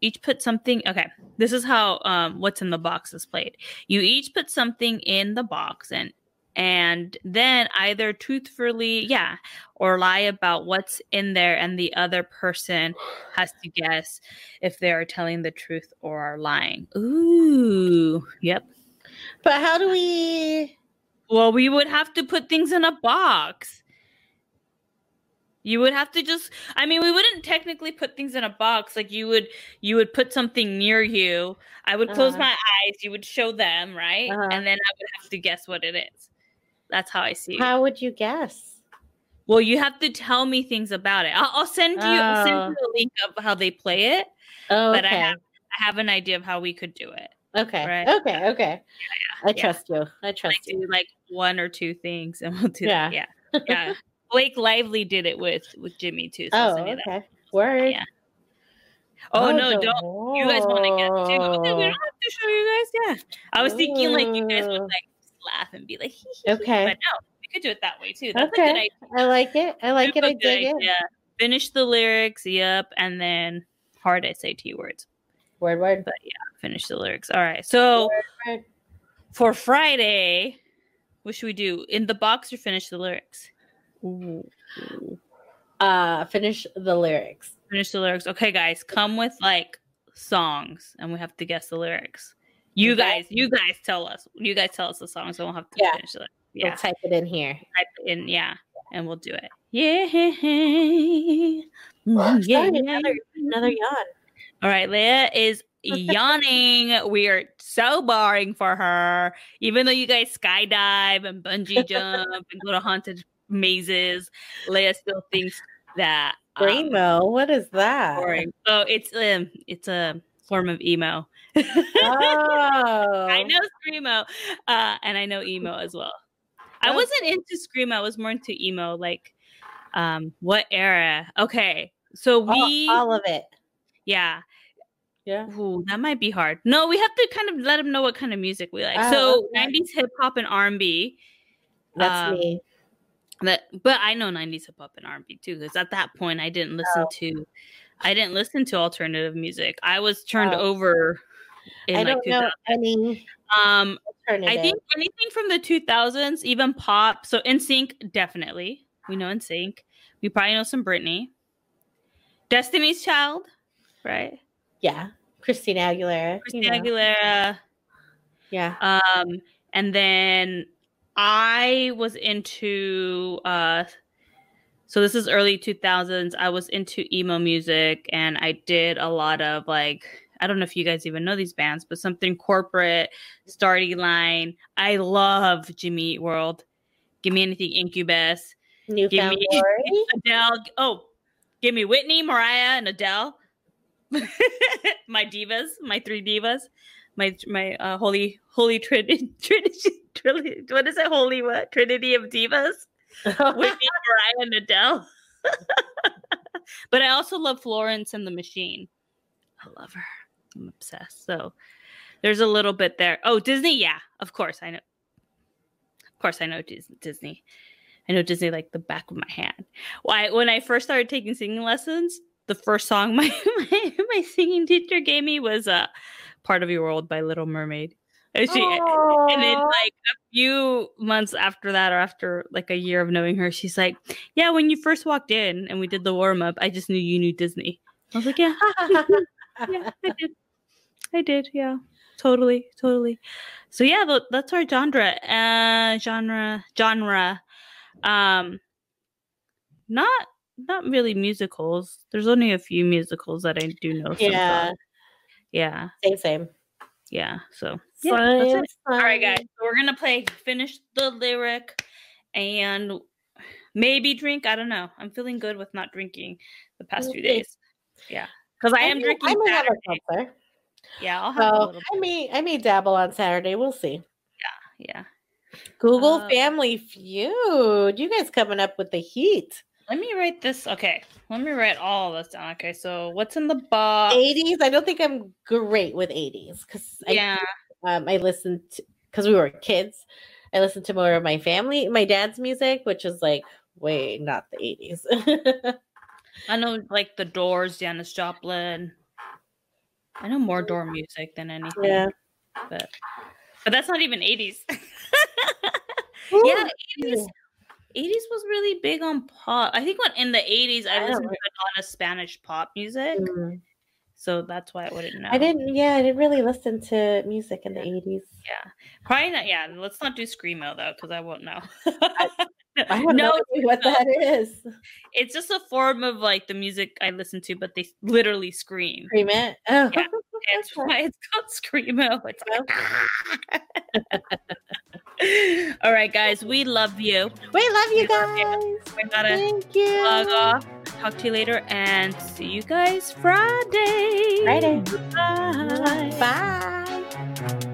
S1: each put something okay this is how um what's in the box is played. You each put something in the box and and then either truthfully yeah or lie about what's in there and the other person has to guess if they are telling the truth or are lying. Ooh yep.
S3: But how do we?
S1: well we would have to put things in a box you would have to just i mean we wouldn't technically put things in a box like you would you would put something near you i would close
S3: Uh-huh.
S1: my eyes you would show them right
S3: Uh-huh.
S1: and then i would have to guess what it is that's how i see it
S3: How would you guess?
S1: well you have to tell me things about it i'll, I'll send you i'll send
S3: Oh.
S1: you a link of how they play it
S3: Oh,
S1: But I
S3: okay.
S1: have- i have an idea of how we could do it
S3: okay.
S1: right.
S3: Okay. Okay. I
S1: yeah.
S3: trust you. I trust
S1: do
S3: you.
S1: like one or two things and we'll do
S3: Yeah.
S1: that yeah yeah blake lively did it with with jimmy too so
S3: Oh,
S1: that.
S3: okay. Word.
S1: Yeah. Oh, no, don't you guys want to get too? Okay, we don't
S3: Oh.
S1: have to show you guys. Yeah, I was thinking like you guys would
S3: Oh.
S1: like laugh and be like, hee, hee.
S3: Okay.
S1: but no, we could do it that way too. That's a
S3: Okay.
S1: good idea.
S3: I like it. I like it. I dig it.
S1: idea. Finish the lyrics, yep, and then hard SAT words.
S3: Word. Word.
S1: But yeah, finish the lyrics. All right. So
S3: word.
S1: for Friday, what should we do? In the box or finish the lyrics?
S3: Uh, finish the lyrics.
S1: Finish the lyrics. Okay, guys, come with like songs, and we have to guess the lyrics. You
S3: Okay.
S1: guys, you guys tell us. You guys tell us the songs, so we'll have to
S3: Yeah.
S1: finish it.
S3: We'll
S1: Yeah,
S3: type it in here.
S1: type it in. Yeah, and we'll do it. Yeah, yeah.
S3: Another another yawn.
S1: All right, Leia is yawning. we are so boring for her. Even though you guys skydive and bungee jump and go to haunted mazes, Leia still thinks that um,
S3: Bramo, what is that?
S1: boring. Oh, it's um, it's a form of emo.
S3: Oh,
S1: I know screamo, uh, and I know emo as well. I wasn't into screamo. I was more into emo. Like, um, what era? Okay, so
S3: All,
S1: we,
S3: all of it.
S1: yeah.
S3: Yeah.
S1: Ooh, that might be hard. No, we have to kind of let them know what kind of music we like.
S3: Oh,
S1: so
S3: okay.
S1: '90s hip hop and R&B.
S3: That's
S1: Um,
S3: me.
S1: That, but I know '90s hip hop and R&B too, because at that point I didn't listen
S3: Oh.
S1: to, I didn't listen to alternative music. I was turned
S3: Oh.
S1: over. In
S3: I
S1: like
S3: don't know
S1: 2000.
S3: any
S1: Um. I think anything from the 2000s, even pop. So NSYNC, definitely. We know NSYNC. We probably know some Britney. Destiny's Child, right?
S3: yeah, Christina Aguilera. you
S1: Christina
S3: know.
S1: Aguilera.
S3: Yeah.
S1: Um, and then I was into uh so this is early 2000s. I was into emo music and I did a lot of like I don't know if you guys even know these bands, but something corporate, Starting Line. I love Jimmy Eat World. Give me anything Incubus,
S3: Newfound
S1: me-
S3: Glory.
S1: Adele. Oh, give me Whitney, Mariah, and Adele. my divas, my three divas, my my uh, holy holy trinity, trinity. What is it? Holy what? Trinity of divas. Whitney, Mariah, and Adele. but I also love Florence and the Machine. I love her. I'm obsessed. So there's a little bit there. Oh, Disney, yeah, of course I know. Of course I know Disney. I know Disney like the back of my hand. Why? When I first started taking singing lessons, the first song my my, my singing teacher gave me was uh, "Part of Your World" by Little Mermaid. And she, and then like a few months after that, or after like a year of knowing her, she's like, "Yeah, when you first walked in and we did the warm up, I just knew you knew Disney." I was like, "Yeah, yeah, I did, I did, yeah." totally, totally. So yeah, that's our genre. Uh, genre, genre. Um, not not really musicals. There's only a few musicals that I do know.
S3: Yeah.
S1: Yeah,
S3: same, same.
S1: yeah. So yeah. All right, guys. So we're gonna play finish the lyric and maybe drink. I don't know. I'm feeling good with not drinking the past few days. Yeah, because I am
S3: may-
S1: drinking.
S3: I may have
S1: Saturday.
S3: a seltzer.
S1: Yeah, I'll have a
S3: So
S1: little.
S3: I may, I may dabble on Saturday. We'll see.
S1: Yeah. Yeah.
S3: Google
S1: Uh,
S3: Family Feud. You guys coming up with the heat.
S1: Let me write this. Okay, let me write all of this down. Okay, so what's in the box?
S3: 80s. I don't think I'm great with 80s because
S1: Yeah,
S3: I, um, I listened because we were kids. I listened to more of my family, my dad's music, which is like way not the 80s.
S1: I know like the Doors, Janis Joplin. I know more door music than anything.
S3: yeah.
S1: but but that's not even 80s. yeah, 80s. 80s was really big on pop. I think when in the 80s I
S3: I don't
S1: listened to a lot of Spanish pop music,
S3: Mm.
S1: so that's why I wouldn't know.
S3: I didn't. Yeah, I didn't really listen to music in the 80s.
S1: Yeah, probably not. Yeah, let's not do screamo though, because I won't know.
S3: I have no, idea what
S1: no.
S3: that is.
S1: it's just a form of like the music I listen to, but they literally scream.
S3: Scream it. Oh.
S1: Yeah. That's why it's called screamo. It's like, all right, guys, we love you.
S3: We love you guys.
S1: We gotta
S3: Thank you.
S1: log off. Talk to you later, and see you guys Friday.
S3: Friday.
S1: Bye.
S3: Bye.